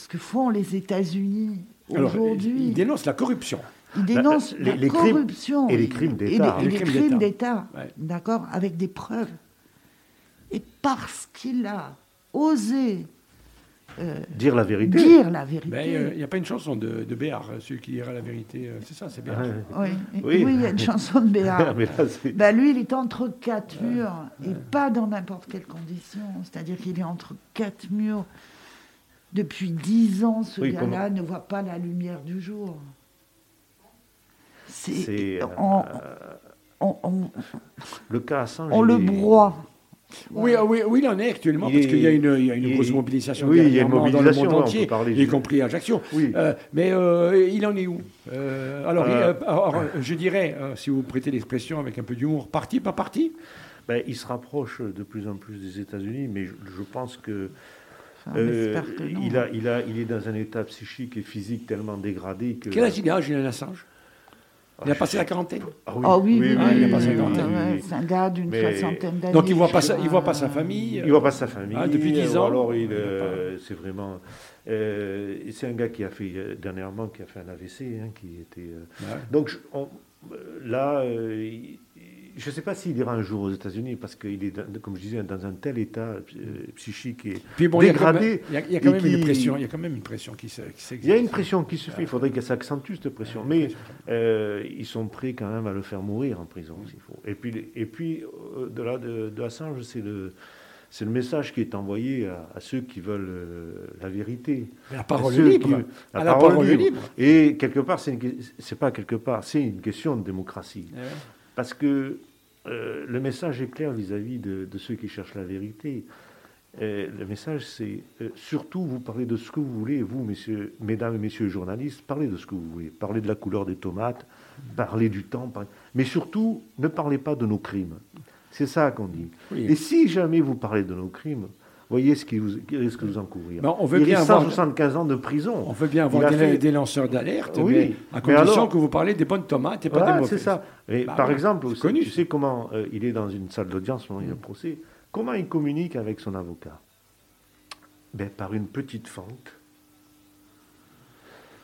Speaker 3: que font les États-Unis aujourd'hui.
Speaker 2: il dénonce la corruption.
Speaker 3: Il dénonce
Speaker 4: les-
Speaker 3: la
Speaker 4: les crimes-
Speaker 3: corruption
Speaker 4: et les crimes
Speaker 3: et
Speaker 4: d'État.
Speaker 3: les- et
Speaker 2: Les crimes
Speaker 3: crimes
Speaker 2: d'État.
Speaker 3: d'État,
Speaker 2: Ouais.
Speaker 3: d'accord, avec des preuves. Et parce qu'il a osé euh,
Speaker 4: Dire la vérité.
Speaker 3: dire la vérité,
Speaker 2: Ben, euh, Il n'y a pas une chanson de, de Béard, euh, celui qui dira la vérité. C'est ça, c'est Béard.
Speaker 4: Ouais.
Speaker 3: oui,
Speaker 4: Oui.
Speaker 3: oui, il y a une chanson de Béard. [laughs]
Speaker 4: Mais là, c'est-
Speaker 3: Ben, lui, il est entre quatre murs et pas dans n'importe quelle condition. C'est-à-dire qu'il est entre quatre murs depuis dix ans. Ce
Speaker 4: Oui,
Speaker 3: gars-là ne voit pas la lumière du jour. C'est
Speaker 4: euh,
Speaker 3: on, on- on-
Speaker 4: le cas Assange.
Speaker 3: on
Speaker 4: il
Speaker 3: le
Speaker 4: est-
Speaker 3: broie.
Speaker 2: Oui, ah oui, oui, il en est actuellement,
Speaker 4: Il
Speaker 2: parce qu'il y a une, il y a une
Speaker 4: il-
Speaker 2: grosse mobilisation
Speaker 4: oui, il y a une
Speaker 2: dernièrement
Speaker 4: mobilisation,
Speaker 2: dans le
Speaker 4: on
Speaker 2: monde entier,
Speaker 4: parler
Speaker 2: y compris à Ajaccio.
Speaker 4: Oui.
Speaker 2: Euh, mais euh, il en est où? Euh, alors,
Speaker 4: Euh,
Speaker 2: il- euh, alors, je dirais, euh, si vous prêtez l'expression avec un peu d'humour, parti, pas parti?
Speaker 4: Ben, il se rapproche de plus en plus des États-Unis, mais je, je pense que
Speaker 3: Enfin, on
Speaker 4: euh,
Speaker 3: espère que non.
Speaker 4: il, a, il, a, il est dans un état psychique et physique tellement dégradé que.
Speaker 2: Quel âge il a, Julian Assange? Il a passé la quarantaine
Speaker 4: Ah
Speaker 3: Ah oui, oui,
Speaker 2: oui,
Speaker 3: oui,
Speaker 2: il a
Speaker 3: oui,
Speaker 2: pas
Speaker 3: oui,
Speaker 2: 50
Speaker 3: oui,
Speaker 2: ans.
Speaker 3: ouais, c'est un gars d'une
Speaker 4: Mais-
Speaker 3: soixantaine d'années.
Speaker 2: Donc il voit pas sa,
Speaker 3: crois.
Speaker 2: il voit pas sa famille.
Speaker 4: Il voit pas sa famille.
Speaker 2: Ah, depuis 10
Speaker 4: ou
Speaker 2: ans
Speaker 4: Alors il, euh, c'est vraiment. euh, c'est un gars qui a fait euh, dernièrement qui a fait un AVC, hein, qui était. euh,
Speaker 2: Ouais.
Speaker 4: Donc je- on- euh, là, euh, il- je ne sais pas s'il ira un jour aux États-Unis parce qu'il est, dans- comme je disais, dans un tel état euh, psychique et
Speaker 2: Puis bon,
Speaker 4: dégradé.
Speaker 2: il y a- il y a quand même une pression. Il y a quand même une pression qui se- qui s'exerce.
Speaker 4: Il y a une pression qui se fait. Il faudrait qu'elle s'accentue cette pression. Mais euh, ils sont prêts quand même à le faire mourir en prison s'il faut. Et puis, et puis euh, de là de, de Assange, c'est le c'est le message qui est envoyé à, à ceux qui veulent euh, la vérité.
Speaker 2: La
Speaker 4: À
Speaker 2: parole
Speaker 4: ceux
Speaker 2: libre.
Speaker 4: qui-
Speaker 2: À la parole libre.
Speaker 4: Et quelque part, c'est pas quelque part, c'est une question de démocratie.
Speaker 2: Eh ouais.
Speaker 4: Parce que euh, le message est clair vis-à-vis de, de ceux qui cherchent la vérité. Euh, le message, c'est euh, surtout vous parlez de ce que vous voulez, vous, messieurs, mesdames et messieurs les journalistes, parlez de ce que vous voulez. Parlez de la couleur des tomates, parlez du temps, parlez- mais surtout, ne parlez pas de nos crimes. C'est ça qu'on dit.
Speaker 2: Oui.
Speaker 4: Et si jamais vous parlez de nos crimes, voyez ce qui, vous, qui risque de vous encourir.
Speaker 2: Ben, on veut
Speaker 4: Il
Speaker 2: bien avoir-
Speaker 4: 175 ans de prison.
Speaker 2: On veut bien avoir des,
Speaker 4: fait-
Speaker 2: des lanceurs d'alerte,
Speaker 4: Oui,
Speaker 2: mais à
Speaker 4: mais
Speaker 2: condition
Speaker 4: alors-
Speaker 2: que vous parlez des bonnes tomates et pas
Speaker 4: Voilà,
Speaker 2: des mauvaises.
Speaker 4: c'est ça. Et
Speaker 2: Bah
Speaker 4: par
Speaker 2: ouais,
Speaker 4: exemple,
Speaker 2: c'est
Speaker 4: aussi,
Speaker 2: connu,
Speaker 4: tu sais comment euh, il est dans une salle d'audience, il y a un procès, comment il communique avec son avocat? Ben, par une petite fente.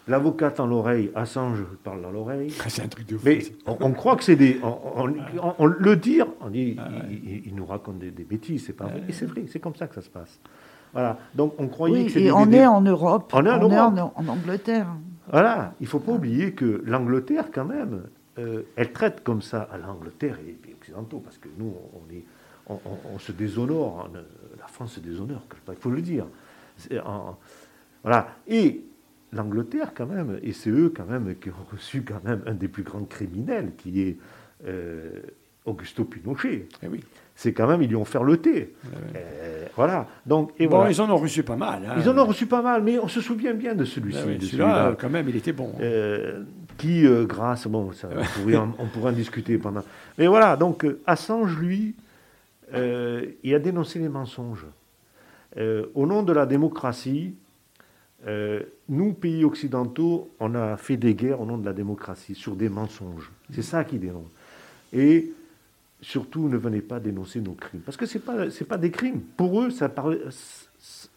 Speaker 4: L'avocate en l'oreille, Assange parle dans l'oreille.
Speaker 2: Ah, c'est un truc de fou.
Speaker 4: Mais on, on croit que c'est des. On, on- on- on le dit, on dit,
Speaker 2: Ah, ouais.
Speaker 4: il, nous raconte des, des bêtises, c'est pas vrai.
Speaker 2: Ouais.
Speaker 4: Et c'est vrai, c'est comme ça que ça se passe. Voilà. Donc on croyait
Speaker 3: Oui,
Speaker 4: que c'était
Speaker 3: et on
Speaker 4: des-
Speaker 3: est en Europe.
Speaker 4: On est en
Speaker 3: on
Speaker 4: Europe.
Speaker 3: en, en Angleterre.
Speaker 4: Voilà, il ne faut pas oublier que l'Angleterre, quand même, euh, elle traite comme ça à l'Angleterre et les pays occidentaux, parce que nous, on, est, on, on- on se déshonore, on, euh, la France se déshonore, quelque part, il faut le dire. Voilà. Et l'Angleterre, quand même, et c'est eux, quand même, qui ont reçu, quand même, un des plus grands criminels, qui est euh, Augusto Pinochet.
Speaker 2: Eh oui.
Speaker 4: C'est quand même, ils lui ont fait le thé.
Speaker 2: Ouais.
Speaker 4: Euh, voilà. Donc, et
Speaker 2: Bon,
Speaker 4: voilà.
Speaker 2: ils en ont reçu pas mal. hein.
Speaker 4: Ils en ont reçu pas mal, mais on se souvient bien de celui-ci.
Speaker 2: Ah oui,
Speaker 4: de
Speaker 2: Celui-là, quand même, il était bon.
Speaker 4: Euh, qui, grâce, bon, ça, on, pourrait en, on pourrait en discuter pendant. Mais voilà, donc Assange, lui, il a dénoncé les mensonges. Au nom de la démocratie, euh, nous, pays occidentaux, on a fait des guerres au nom de la démocratie sur des mensonges. C'est ça qu'il dénonce. Et surtout, ne venez pas dénoncer nos crimes. Parce que ce n'est pas, c'est pas des crimes. Pour eux, ça parle,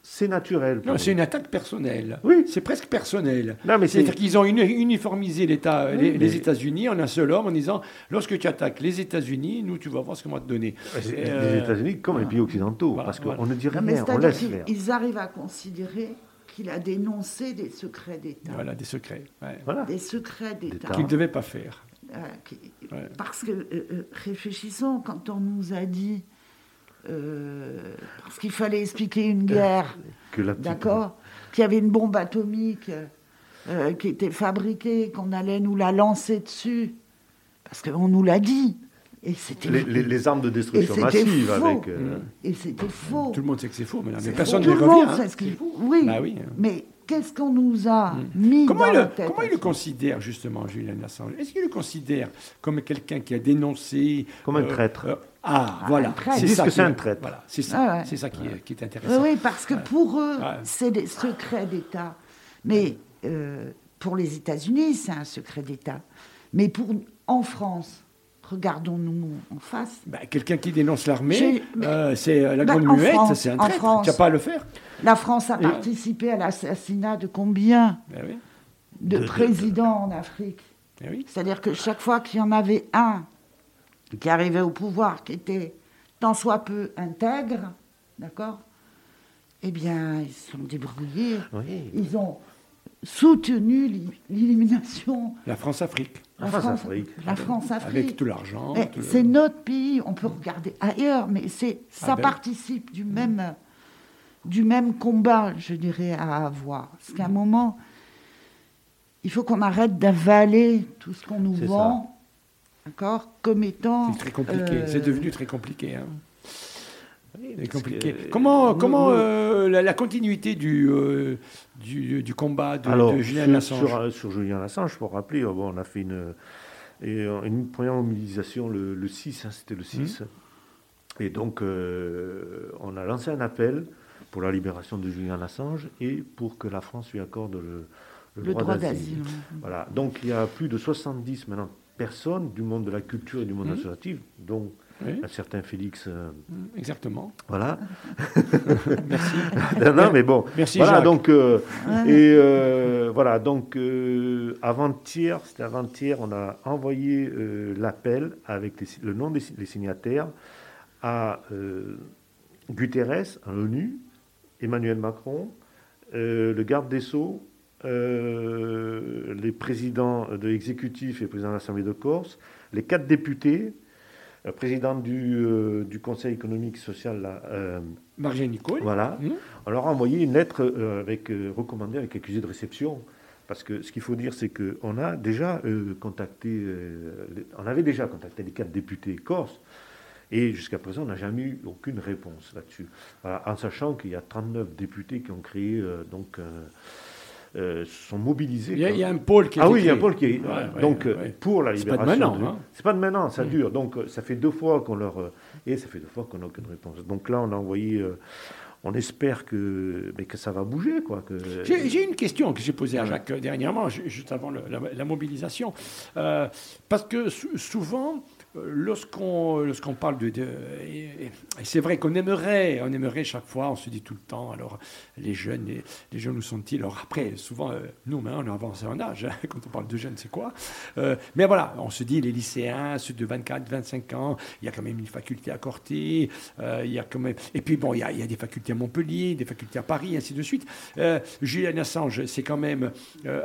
Speaker 4: c'est naturel.
Speaker 2: Non, c'est une attaque personnelle.
Speaker 4: Oui.
Speaker 2: C'est presque personnel.
Speaker 4: Non, mais c'est-
Speaker 2: C'est-à-dire qu'ils ont uni- uniformisé l'État,
Speaker 4: Oui,
Speaker 2: les,
Speaker 4: mais-
Speaker 2: les États-Unis en un seul homme en disant lorsque tu attaques les États-Unis, nous, tu vas voir ce qu'on va te donner.
Speaker 4: Les
Speaker 2: euh,
Speaker 4: États-Unis comme les pays occidentaux,
Speaker 2: Voilà,
Speaker 4: parce qu'on
Speaker 2: voilà.
Speaker 4: ne dit
Speaker 3: Non, mais
Speaker 4: rien, on laisse faire.
Speaker 3: ils arrivent à considérer qu'il a dénoncé des secrets d'État.
Speaker 2: Voilà, des secrets. ouais.
Speaker 4: Voilà.
Speaker 3: Des secrets d'État.
Speaker 2: Qu'ils ne devaient pas faire.
Speaker 3: Euh, qui-
Speaker 2: Ouais.
Speaker 3: Parce que, euh, euh, réfléchissons, quand on nous a dit, euh, parce qu'il fallait expliquer une guerre, d'accord, qu'il y avait une bombe atomique euh, qui était fabriquée, qu'on allait nous la lancer dessus, parce qu'on nous l'a dit. Et
Speaker 4: les, les- les armes de destruction massive
Speaker 3: faux.
Speaker 4: avec. euh,
Speaker 3: et c'était faux.
Speaker 2: Tout le monde sait que c'est faux, mais personne ne revient. hein.
Speaker 3: Oui.
Speaker 2: Bah oui.
Speaker 3: Mais qu'est-ce qu'on nous a
Speaker 2: Mm.
Speaker 3: mis
Speaker 2: Comment,
Speaker 3: dans
Speaker 2: il,
Speaker 3: la tête
Speaker 2: comment il le considère justement, Julian Assange? Est-ce qu'il le considère comme quelqu'un qui a dénoncé
Speaker 4: Comme un traître.
Speaker 2: ah,
Speaker 3: Ah,
Speaker 2: voilà. C'est ça
Speaker 4: que
Speaker 2: qui-
Speaker 4: c'est un traître.
Speaker 2: Voilà, c'est ça.
Speaker 3: Ah ouais.
Speaker 2: C'est ça qui, est- qui est
Speaker 3: Oui,
Speaker 2: intéressant.
Speaker 3: oui, parce que pour eux,
Speaker 2: Ouais.
Speaker 3: c'est des secrets d'État. Mais euh, pour les États-Unis, c'est un secret d'État. Mais pour en France, regardons-nous en face.
Speaker 2: Bah, quelqu'un qui dénonce l'armée, euh, c'est euh, la
Speaker 3: Bah,
Speaker 2: grande muette, c'est un traître.
Speaker 3: France.
Speaker 2: Tu n'as pas à le faire.
Speaker 3: La France a
Speaker 2: Et-
Speaker 3: participé à l'assassinat de combien
Speaker 2: Ben oui.
Speaker 3: de
Speaker 4: De- de-
Speaker 3: présidents en Afrique
Speaker 2: ben oui.
Speaker 3: C'est-à-dire que chaque fois qu'il y en avait un qui arrivait au pouvoir, qui était tant soit peu intègre, d'accord Eh bien, ils se sont débrouillés.
Speaker 4: Oui.
Speaker 3: Ils ont soutenu l'é- l'élimination
Speaker 2: La France-Afrique.
Speaker 3: la
Speaker 4: France,
Speaker 3: France,
Speaker 4: Afrique.
Speaker 3: la France-Afrique.
Speaker 2: Avec tout l'argent. Le-
Speaker 3: C'est notre pays, on peut regarder ailleurs, mais c'est ça
Speaker 2: Ah ben.
Speaker 3: participe du même, du même combat, je dirais, à avoir. Parce qu'à un moment, il faut qu'on arrête d'avaler tout ce qu'on nous vend, d'accord, comme étant.
Speaker 2: C'est très compliqué.
Speaker 3: euh,
Speaker 2: C'est devenu très compliqué. hein. C'est compliqué.
Speaker 4: que,
Speaker 2: comment euh, la, la continuité du, euh, du, du combat de,
Speaker 4: Alors,
Speaker 2: de Julian
Speaker 4: sur,
Speaker 2: Assange
Speaker 4: sur, euh, sur Julien Assange, pour rappeler, bon, on a fait une, première mobilisation le, le 6, hein, c'était le 6. Et donc, euh, on a lancé un appel pour la libération de Julien Assange et pour que la France lui accorde le,
Speaker 3: le droit d'asile.
Speaker 4: Voilà. Donc, il y a plus de 70 maintenant personnes du monde de la culture et du monde
Speaker 2: Mhm.
Speaker 4: associatif, dont
Speaker 2: Oui,
Speaker 4: un certain Félix. euh,
Speaker 2: exactement.
Speaker 4: voilà. [laughs]
Speaker 2: Merci. [laughs]
Speaker 4: non, non, mais bon.
Speaker 2: Merci
Speaker 4: Voilà,
Speaker 2: Jacques.
Speaker 4: donc, euh, et euh, voilà, donc, avant-hier, c'était avant-hier, on a envoyé l'appel avec les le nom des les signataires à Guterres, à l'ONU, Emmanuel Macron, le garde des Sceaux, les présidents de l'exécutif et président de l'Assemblée de Corse, les quatre députés, le président du, euh, du Conseil économique et social, là, euh,
Speaker 2: Nicole.
Speaker 4: voilà.
Speaker 2: Mhm.
Speaker 4: On leur a envoyé une lettre euh, avec, euh, recommandée avec accusé de réception. Parce que ce qu'il faut dire, c'est qu'on a déjà euh, contacté, euh, on avait déjà contacté les quatre députés corses, et jusqu'à présent, on n'a jamais eu aucune réponse là-dessus. Voilà, en sachant qu'il y a 39 députés qui ont créé, euh, donc, euh, sont mobilisés.
Speaker 2: Il y, a,
Speaker 4: quoi.
Speaker 2: il y a un pôle qui a
Speaker 4: Ah oui, il y a un pôle qui est.
Speaker 2: Ouais,
Speaker 4: donc, euh,
Speaker 2: ouais.
Speaker 4: pour la
Speaker 2: C'est pas de
Speaker 4: libération.
Speaker 2: maintenant,
Speaker 4: de-
Speaker 2: hein.
Speaker 4: C'est pas de maintenant, ça
Speaker 2: Mm.
Speaker 4: dure. Donc, euh, ça fait deux fois qu'on leur. Et ça fait deux fois qu'on n'a aucune réponse. Donc là, on a envoyé. euh, on espère que, mais que ça va bouger, quoi. Que...
Speaker 2: J'ai une question que j'ai posée à. Jacques dernièrement, ju- juste avant le- la, la mobilisation. Euh, parce que sou- souvent, lorsqu'on lorsqu'on parle de, c'est vrai qu'on aimerait on aimerait chaque fois on se dit tout le temps alors les jeunes les, jeunes où sont-ils alors après souvent euh, nous maintenant on a avancé en âge hein, [laughs] quand on parle de jeunes c'est quoi euh, mais voilà on se dit les lycéens ceux de 24 25 ans il y a quand même une faculté à Corté euh, il y a quand même et puis bon il y, a, il y, a, des facultés à Montpellier des facultés à Paris ainsi de suite Julian Assange c'est quand même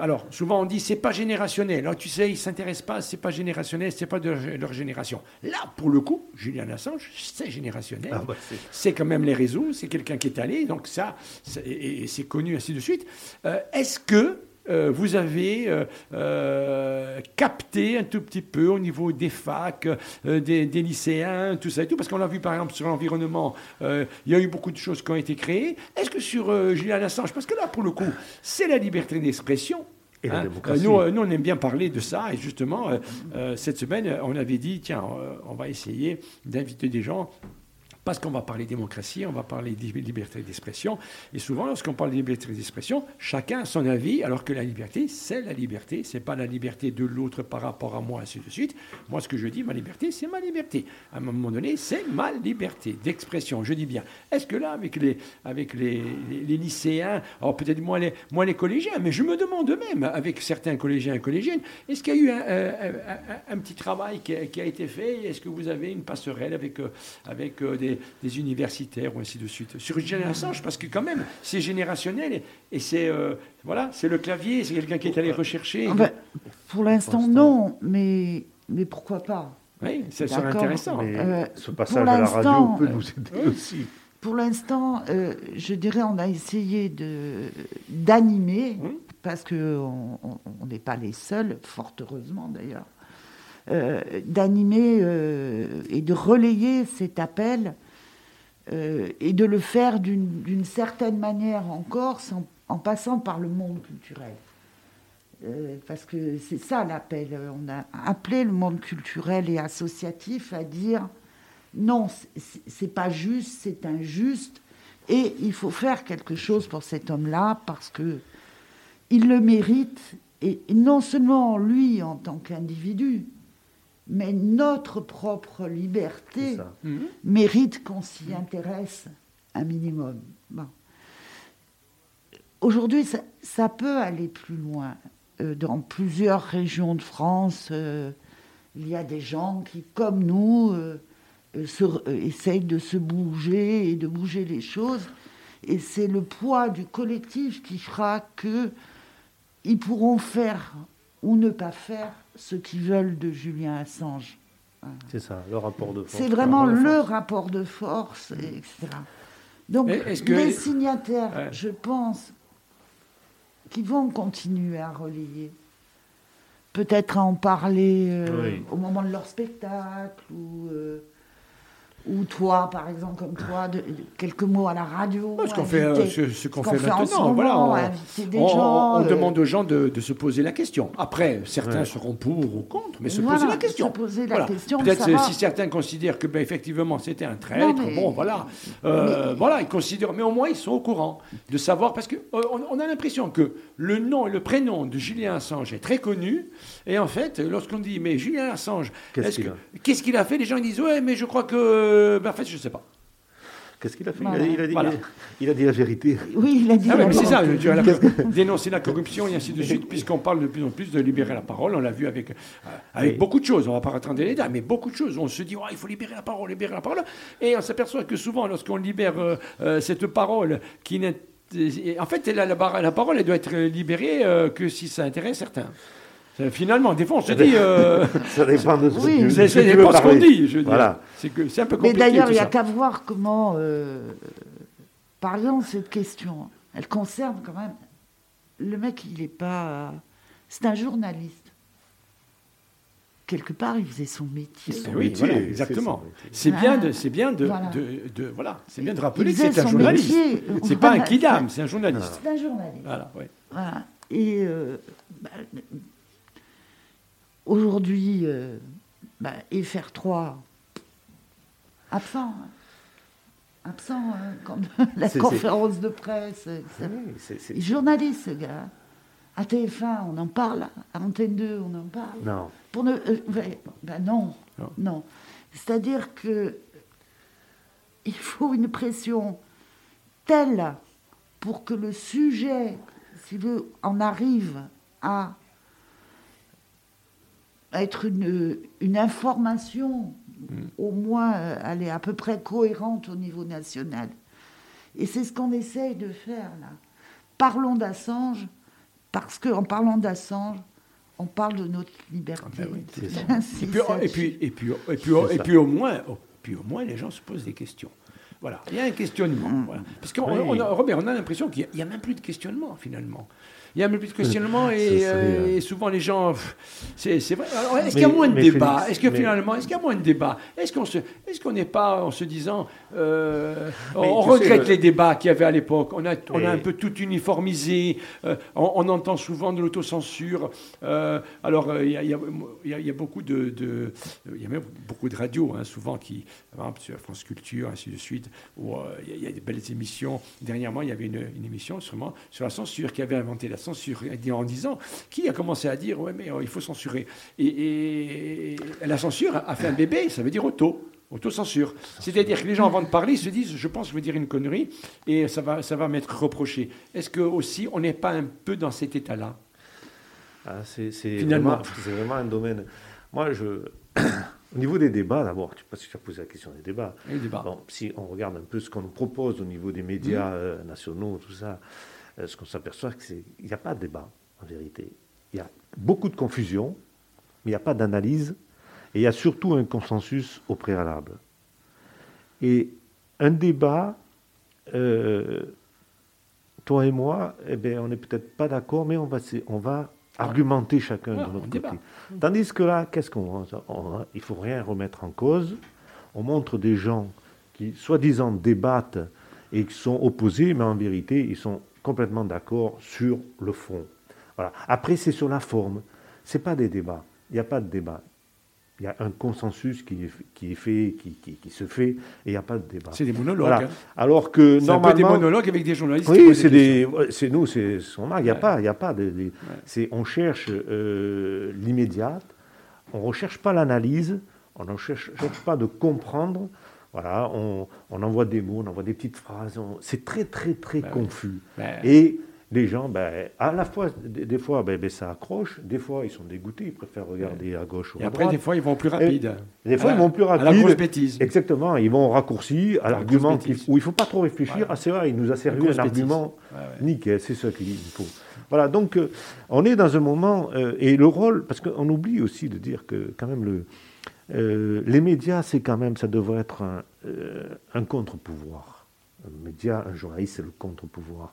Speaker 2: alors souvent on dit c'est pas générationnel alors tu sais ils s'intéressent pas c'est pas générationnel c'est pas de leur génération Là, pour le coup, Julian Assange, c'est générationnel. Ah c'est quand même les réseaux, c'est quelqu'un qui est allé, donc ça, et, c'est connu, ainsi de suite. Euh, est-ce que euh, vous avez euh, capté un tout petit peu au niveau des facs, des, lycéens, tout ça et tout, parce qu'on l'a vu par exemple sur l'environnement, il y a eu beaucoup de choses qui ont été créées. Est-ce que sur Julian Assange, parce que là pour le coup, c'est la liberté d'expression, Hein? euh, nous, euh, nous, on aime bien parler de ça. Et justement, euh, cette semaine, on avait dit, tiens, on va essayer d'inviter des gens parce qu'on va parler démocratie, on va parler de liberté d'expression. Et souvent, lorsqu'on parle de liberté d'expression, chacun a son avis, alors que la liberté, c'est la liberté. C'est pas la liberté de l'autre par rapport à moi, ainsi de suite. Moi, ce que je dis, ma liberté, c'est ma liberté. À un moment donné, c'est ma liberté d'expression. Je dis bien. Est-ce que là, avec les, avec les, les, lycéens, alors peut-être moins les, moins les collégiens, mais je me demande même, avec certains collégiens et collégiennes, est-ce qu'il y a eu un, petit travail qui a, qui a été fait? Est-ce que vous avez une passerelle avec, euh, avec euh, des des, universitaires ou ainsi de suite. Sur Julian Assange, parce que quand même, c'est générationnel et, c'est euh, voilà, c'est le clavier, c'est quelqu'un qui est allé rechercher.
Speaker 3: Ah ben, pour l'instant, non, mais, mais pourquoi pas?
Speaker 2: Oui, ça serait intéressant.
Speaker 4: Euh, ce passage à la radio peut nous aider aussi.
Speaker 3: Pour l'instant, euh, je dirais, on a essayé de d'animer, parce qu'on n'est pas les seuls, fort heureusement d'ailleurs, euh, d'animer euh, et de relayer cet appel euh, et de le faire d'une certaine manière encore en passant par le monde culturel. parce que c'est ça l'appel. On a appelé le monde culturel et associatif à dire non, c'est pas juste, c'est injuste, et il faut faire quelque chose pour cet homme-là parce que il le mérite, et non seulement lui en tant qu'individu, mais notre propre liberté mhm. mérite qu'on s'y intéresse un minimum. Aujourd'hui, ça, peut aller plus loin. Euh, dans plusieurs régions de France, euh, il y a des gens qui, comme nous, euh, essayent de se bouger et de bouger les choses. Et c'est le poids du collectif qui fera qu'ils pourront faire ou ne pas faire ce qu'ils veulent de Julien Assange.
Speaker 4: C'est ça, le rapport de force.
Speaker 3: C'est vraiment le rapport de force, etc. Donc, les signataires, je pense, qui vont continuer à relayer, peut-être à en parler euh, au moment de leur spectacle, ou euh, ou toi, par exemple, comme toi, de, quelques mots à la radio.
Speaker 2: ce qu'on fait, euh, ce, qu'on fait, maintenant, voilà, on, demande aux gens de, se poser la question. Après, certains seront pour ou contre, mais se poser la question. Se
Speaker 3: poser la question.
Speaker 2: Peut-être si certains considèrent que, ben, effectivement, c'était un traître, bon, voilà, euh, voilà, ils considèrent, mais au moins ils sont au courant de savoir, parce que euh, on, a l'impression que le nom et le prénom de Julien Assange est très connu, et en fait, lorsqu'on dit, mais Julien Assange, qu'est-ce qu'il a, a fait? Les gens ils disent, ouais, mais je crois que euh, ben, en fait, je ne sais pas.
Speaker 4: Qu'est-ce qu'il a fait? Il, a, dit, il, a, dit, la vérité.
Speaker 3: Oui, il a dit
Speaker 2: ah, C'est ça, dénoncer la corruption et ainsi de suite, puisqu'on parle de plus en plus de libérer la parole. On l'a vu avec, euh, avec beaucoup de choses. On ne va pas rentrer dans les détails, mais beaucoup de choses. On se dit, oh, il faut libérer la parole, libérer la parole. Et on s'aperçoit que souvent, lorsqu'on libère euh, cette parole qui n'est. En fait, la, la, parole, elle doit être libérée que si ça intéresse certains. Finalement, des fois, on se dit. Euh, [laughs]
Speaker 4: ça dépend de ce
Speaker 2: oui, ce qu'on dit. Je voilà. C'est un peu compliqué.
Speaker 3: Mais d'ailleurs, il n'y a qu'à voir comment. Euh, par exemple, cette question, elle concerne quand même. Le mec, il n'est pas. C'est un journaliste. Quelque part, il faisait son métier.
Speaker 2: Son oui, métier, exactement. C'est bien de, c'est bien de, voilà. De, voilà, c'est bien de rappeler que c'est un journaliste. [laughs] C'est pas un kidam, c'est un journaliste.
Speaker 3: C'est un journaliste.
Speaker 2: Voilà, oui.
Speaker 3: Voilà. Et euh, bah, Aujourd'hui, euh, bah, FR3, absent. Absent, hein, comme [laughs] la conférence de presse. Il est journaliste, ce gars. À TF1, on en parle. À Antenne 2, on en parle.
Speaker 4: Non.
Speaker 3: Pour ne, euh, ben non,
Speaker 2: Non.
Speaker 3: non. C'est-à-dire que il faut une pression telle pour que le sujet, si veut, en arrive à être une, une information, au moins, euh, elle est à peu près cohérente au niveau national. Et c'est ce qu'on essaye de faire là. Parlons d'Assange, parce qu'en parlant d'Assange, on parle de notre liberté.
Speaker 2: Ah ben oui, Et puis, et
Speaker 3: là-dessus.
Speaker 2: puis, et puis, et puis,
Speaker 4: C'est
Speaker 2: et
Speaker 4: ça.
Speaker 2: puis au moins, puis au moins, les gens se posent des questions. Voilà, il y a un questionnement. voilà. Parce
Speaker 4: Oui.
Speaker 2: on a, Robert, on a l'impression qu'il n'y a, même plus de questionnement finalement. Il n'y a même plus de questionnement [laughs] et, euh,
Speaker 4: euh,
Speaker 2: et souvent les gens, c'est c'est vrai. Est-ce qu'il y a moins de débat Est-ce que
Speaker 4: mais-
Speaker 2: finalement, est-ce qu'il y a moins de débat Est-ce qu'on se, est-ce qu'on n'est pas en se disant, euh, on regrette
Speaker 4: sais,
Speaker 2: les débats qu'il y avait à l'époque. On a, on a un peu tout uniformisé. euh, on, on entend souvent de l'autocensure. Alors, il y, a- y a- il y a- il y a beaucoup de, de- il y a même beaucoup de radios, hein, souvent qui, par exemple sur France Culture, ainsi de suite, où il y a- il y, a des belles émissions. Dernièrement, il y avait une, une émission sûrement sur la censure, qui avait inventé la censure en disant, qui a commencé à dire, ouais, mais euh, il faut censurer. Et, la censure a fait un bébé, ça veut dire auto. Autocensure. C'est-à-dire que les gens, avant de parler, se disent Je pense que je vais dire une connerie et ça va, ça va m'être reproché. Est-ce que aussi on n'est pas un peu dans cet état-là?
Speaker 4: Ah, c'est
Speaker 2: Finalement.
Speaker 4: vraiment, c'est vraiment un domaine. Moi, je, [coughs] au niveau des débats, d'abord, je ne sais pas si tu as posé la question des débats.
Speaker 2: Le débat.
Speaker 4: Bon, si on regarde un peu ce qu'on nous propose au niveau des médias
Speaker 2: Mmh.
Speaker 4: euh, nationaux, tout ça, ce qu'on s'aperçoit, c'est qu'il n'y a pas de débat, en vérité. Il y a beaucoup de confusion, mais il n'y a pas d'analyse, et il y a surtout un consensus au préalable. Et un débat, euh, toi et moi, eh ben, on n'est peut-être pas d'accord, mais on va, on va argumenter chacun
Speaker 2: Ah,
Speaker 4: de notre
Speaker 2: débat.
Speaker 4: côté. Tandis que là, qu'est-ce qu'on on- Il faut rien remettre en cause. On montre des gens qui, soi-disant, débattent et qui sont opposés, mais en vérité, ils sont complètement d'accord sur le fond. Voilà. Après, c'est sur la forme. C'est pas des débats. Il n'y a pas de débat. Il y a un consensus qui est, qui est fait, qui, qui- qui se fait, et il n'y a pas de débat.
Speaker 2: C'est des monologues.
Speaker 4: Voilà.
Speaker 2: hein.
Speaker 4: Alors que
Speaker 2: C'est un peu des
Speaker 4: normalement,
Speaker 2: monologues avec des journalistes.
Speaker 4: oui, c'est des, nous, c'est son. Il n'y a
Speaker 2: Ouais.
Speaker 4: pas, il y a pas de, de- c'est, on cherche euh, l'immédiate. On ne recherche pas l'analyse. On ne cherche, cherche pas de comprendre. Voilà, on, on envoie des mots, on envoie des petites phrases. on- c'est très, très, très
Speaker 2: Ben oui.
Speaker 4: confus.
Speaker 2: Ben,
Speaker 4: Et les gens, ben, à la fois, des, des fois, ben, ben, ça accroche. Des fois, ils sont dégoûtés. Ils préfèrent regarder à gauche ou
Speaker 2: et
Speaker 4: à
Speaker 2: après,
Speaker 4: droite.
Speaker 2: des fois, ils vont plus rapide.
Speaker 4: Des fois, ils vont plus
Speaker 2: À la
Speaker 4: rapide.
Speaker 2: grosse bêtise.
Speaker 4: Exactement, ils vont raccourci à
Speaker 2: la
Speaker 4: l'argument où il ne faut pas trop réfléchir.
Speaker 2: Voilà.
Speaker 4: Ah, c'est vrai, il nous a servi un argument
Speaker 2: Ouais, ouais.
Speaker 4: nickel, c'est ça qu'il faut. Voilà, donc euh, on est dans un moment, euh, et le rôle, parce qu'on oublie aussi de dire que quand même le, euh, les médias, c'est quand même, ça devrait être un, euh, un contre-pouvoir. Un média, un journaliste, c'est le contre-pouvoir.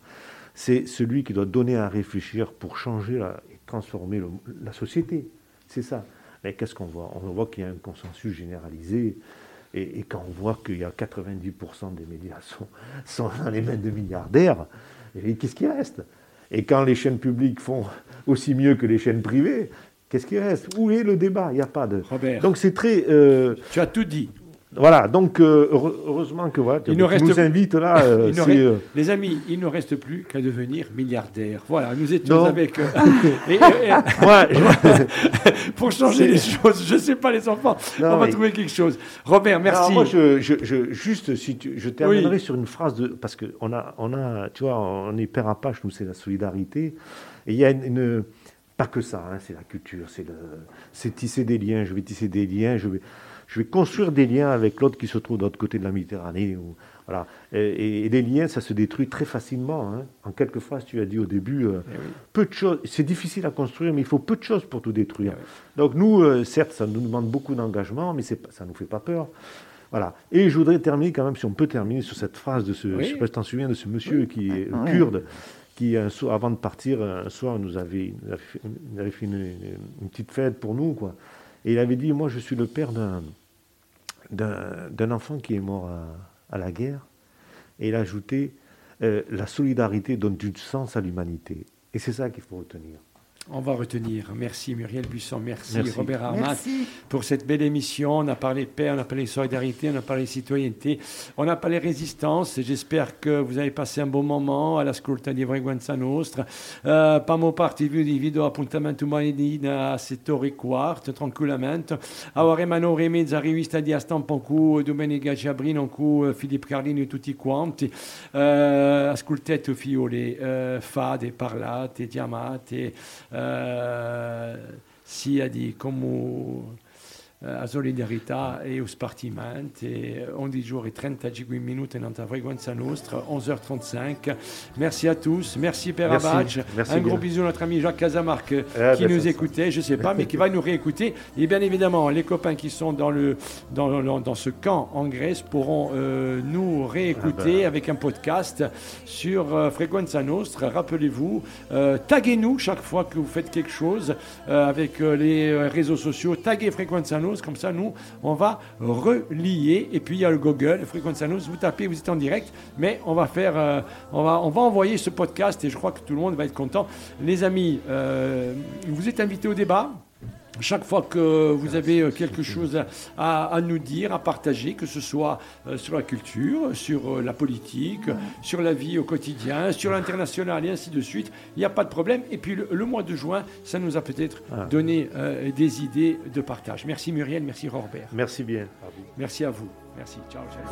Speaker 4: C'est celui qui doit donner à réfléchir pour changer et transformer la société. C'est ça. Mais qu'est-ce qu'on voit? On voit qu'il y a un consensus généralisé. Et, quand on voit qu'il y a 90% des médias sont, sont dans les mains de milliardaires, qu'est-ce qui reste? Et quand les chaînes publiques font aussi mieux que les chaînes privées, qu'est-ce qui reste? Où est le débat? Il n'y a pas de.
Speaker 2: Robert,
Speaker 4: Donc c'est très. euh,
Speaker 2: tu as tout dit.
Speaker 4: voilà, donc euh, heure- heureusement que voilà,
Speaker 2: Il ne reste-
Speaker 4: nous invites là. [laughs] euh,
Speaker 2: reste-
Speaker 4: euh,
Speaker 2: Les amis, il ne reste plus qu'à devenir milliardaire. Voilà, nous étions
Speaker 4: Non.
Speaker 2: avec. et- et- et-
Speaker 4: moi, je- [laughs]
Speaker 2: pour changer les choses, je ne sais pas, les enfants,
Speaker 4: Non,
Speaker 2: on va
Speaker 4: mais-
Speaker 2: trouver quelque chose. Robert, merci.
Speaker 4: Alors, moi, je, je- je- juste, si tu, je terminerai sur une phrase de. Parce qu'on a, on a, tu vois, on est père à page, nous, c'est la solidarité. Et il y a une. une- pas que ça, hein, c'est la culture, c'est le, tisser des liens. Je vais tisser des liens, je vais, je vais construire des liens avec l'autre qui se trouve de l'autre côté de la Méditerranée. Ou, voilà. Et, et les liens, ça se détruit très facilement. hein. En quelques phrases, tu as dit au début, euh,
Speaker 2: Eh oui.
Speaker 4: peu de choses. C'est difficile à construire, mais il faut peu de choses pour tout détruire.
Speaker 2: Ah
Speaker 4: Donc nous, euh, certes, ça nous demande beaucoup d'engagement, mais ça ne nous fait pas peur. Voilà. Et je voudrais terminer quand même, si on peut terminer sur cette phrase de ce,
Speaker 2: Oui.
Speaker 4: je sais pas si tu t'en souviens, de ce monsieur qui est
Speaker 3: Ouais.
Speaker 4: kurde, qui soir, avant de partir, un soir, nous avait, fait, une, petite fête pour nous, quoi. Et il avait dit, moi, je suis le père d'un enfant qui est mort à, à la guerre. Et il a ajouté, euh, la solidarité donne du sens à l'humanité. Et c'est ça qu'il faut retenir.
Speaker 2: On va retenir. Merci Muriel Buisson, merci,
Speaker 4: Merci.
Speaker 2: Robert Armat
Speaker 3: Merci.
Speaker 2: pour cette belle émission. On a parlé paix, on a parlé solidarité, on a parlé citoyenneté, on a parlé résistance. J'espère que vous avez passé un bon moment all'ascolta di Frequenza Nostra. Eh, Pamo parti di video appuntamento martedì a settore quarto, tranquillamente. Avremo un'ora e mezza rivista di stampa con Domenica Giabrino, con Filippo Carlini e tutti quanti. Eh, ascoltate fiole, eh, fate, parlate, chiamate, eh, sia di come eh, a solidarietà e o spartimento. E 11 jours et 35 minutes in la frequenza nostra, 11h35. Merci à tous. Merci Père
Speaker 4: Merci.
Speaker 2: Abadj.
Speaker 4: Merci
Speaker 2: Un gros bisou à notre ami Jacques Casamarque
Speaker 4: Ah,
Speaker 2: qui
Speaker 4: ben,
Speaker 2: nous écoutait, je ne sais pas, mais qui va nous réécouter. Et bien évidemment, les copains qui sont dans, le, dans, dans, dans ce camp en Grèce pourront euh, nous réécouter
Speaker 4: Ah ben.
Speaker 2: avec un podcast sur euh, Frequenza Nostra. Rappelez-vous, euh, taguez-nous chaque fois que vous faites quelque chose euh, avec euh, les euh, réseaux sociaux. Taguez Frequenza Nostra, comme ça nous, on va relier. Et puis il y a le Google, Frequenza Nostra, vous tapez, vous êtes en direct, mais on va faire, euh, on, va, on va envoyer ce podcast et je crois que tout le monde va être content. Les amis, euh, vous êtes invités au débat. Chaque fois que vous avez euh, quelque chose à, nous dire, à partager, que ce soit euh, sur la culture, sur euh, la politique, sur la vie au quotidien, sur l'international et ainsi de suite, il n'y a pas de problème. Et puis le, le mois de juin, ça nous a peut-être
Speaker 4: Ah.
Speaker 2: donné euh, des idées de partage. Merci Muriel, merci Robert.
Speaker 4: Merci bien. à vous.
Speaker 2: Merci à vous. Merci. Ciao. ciao.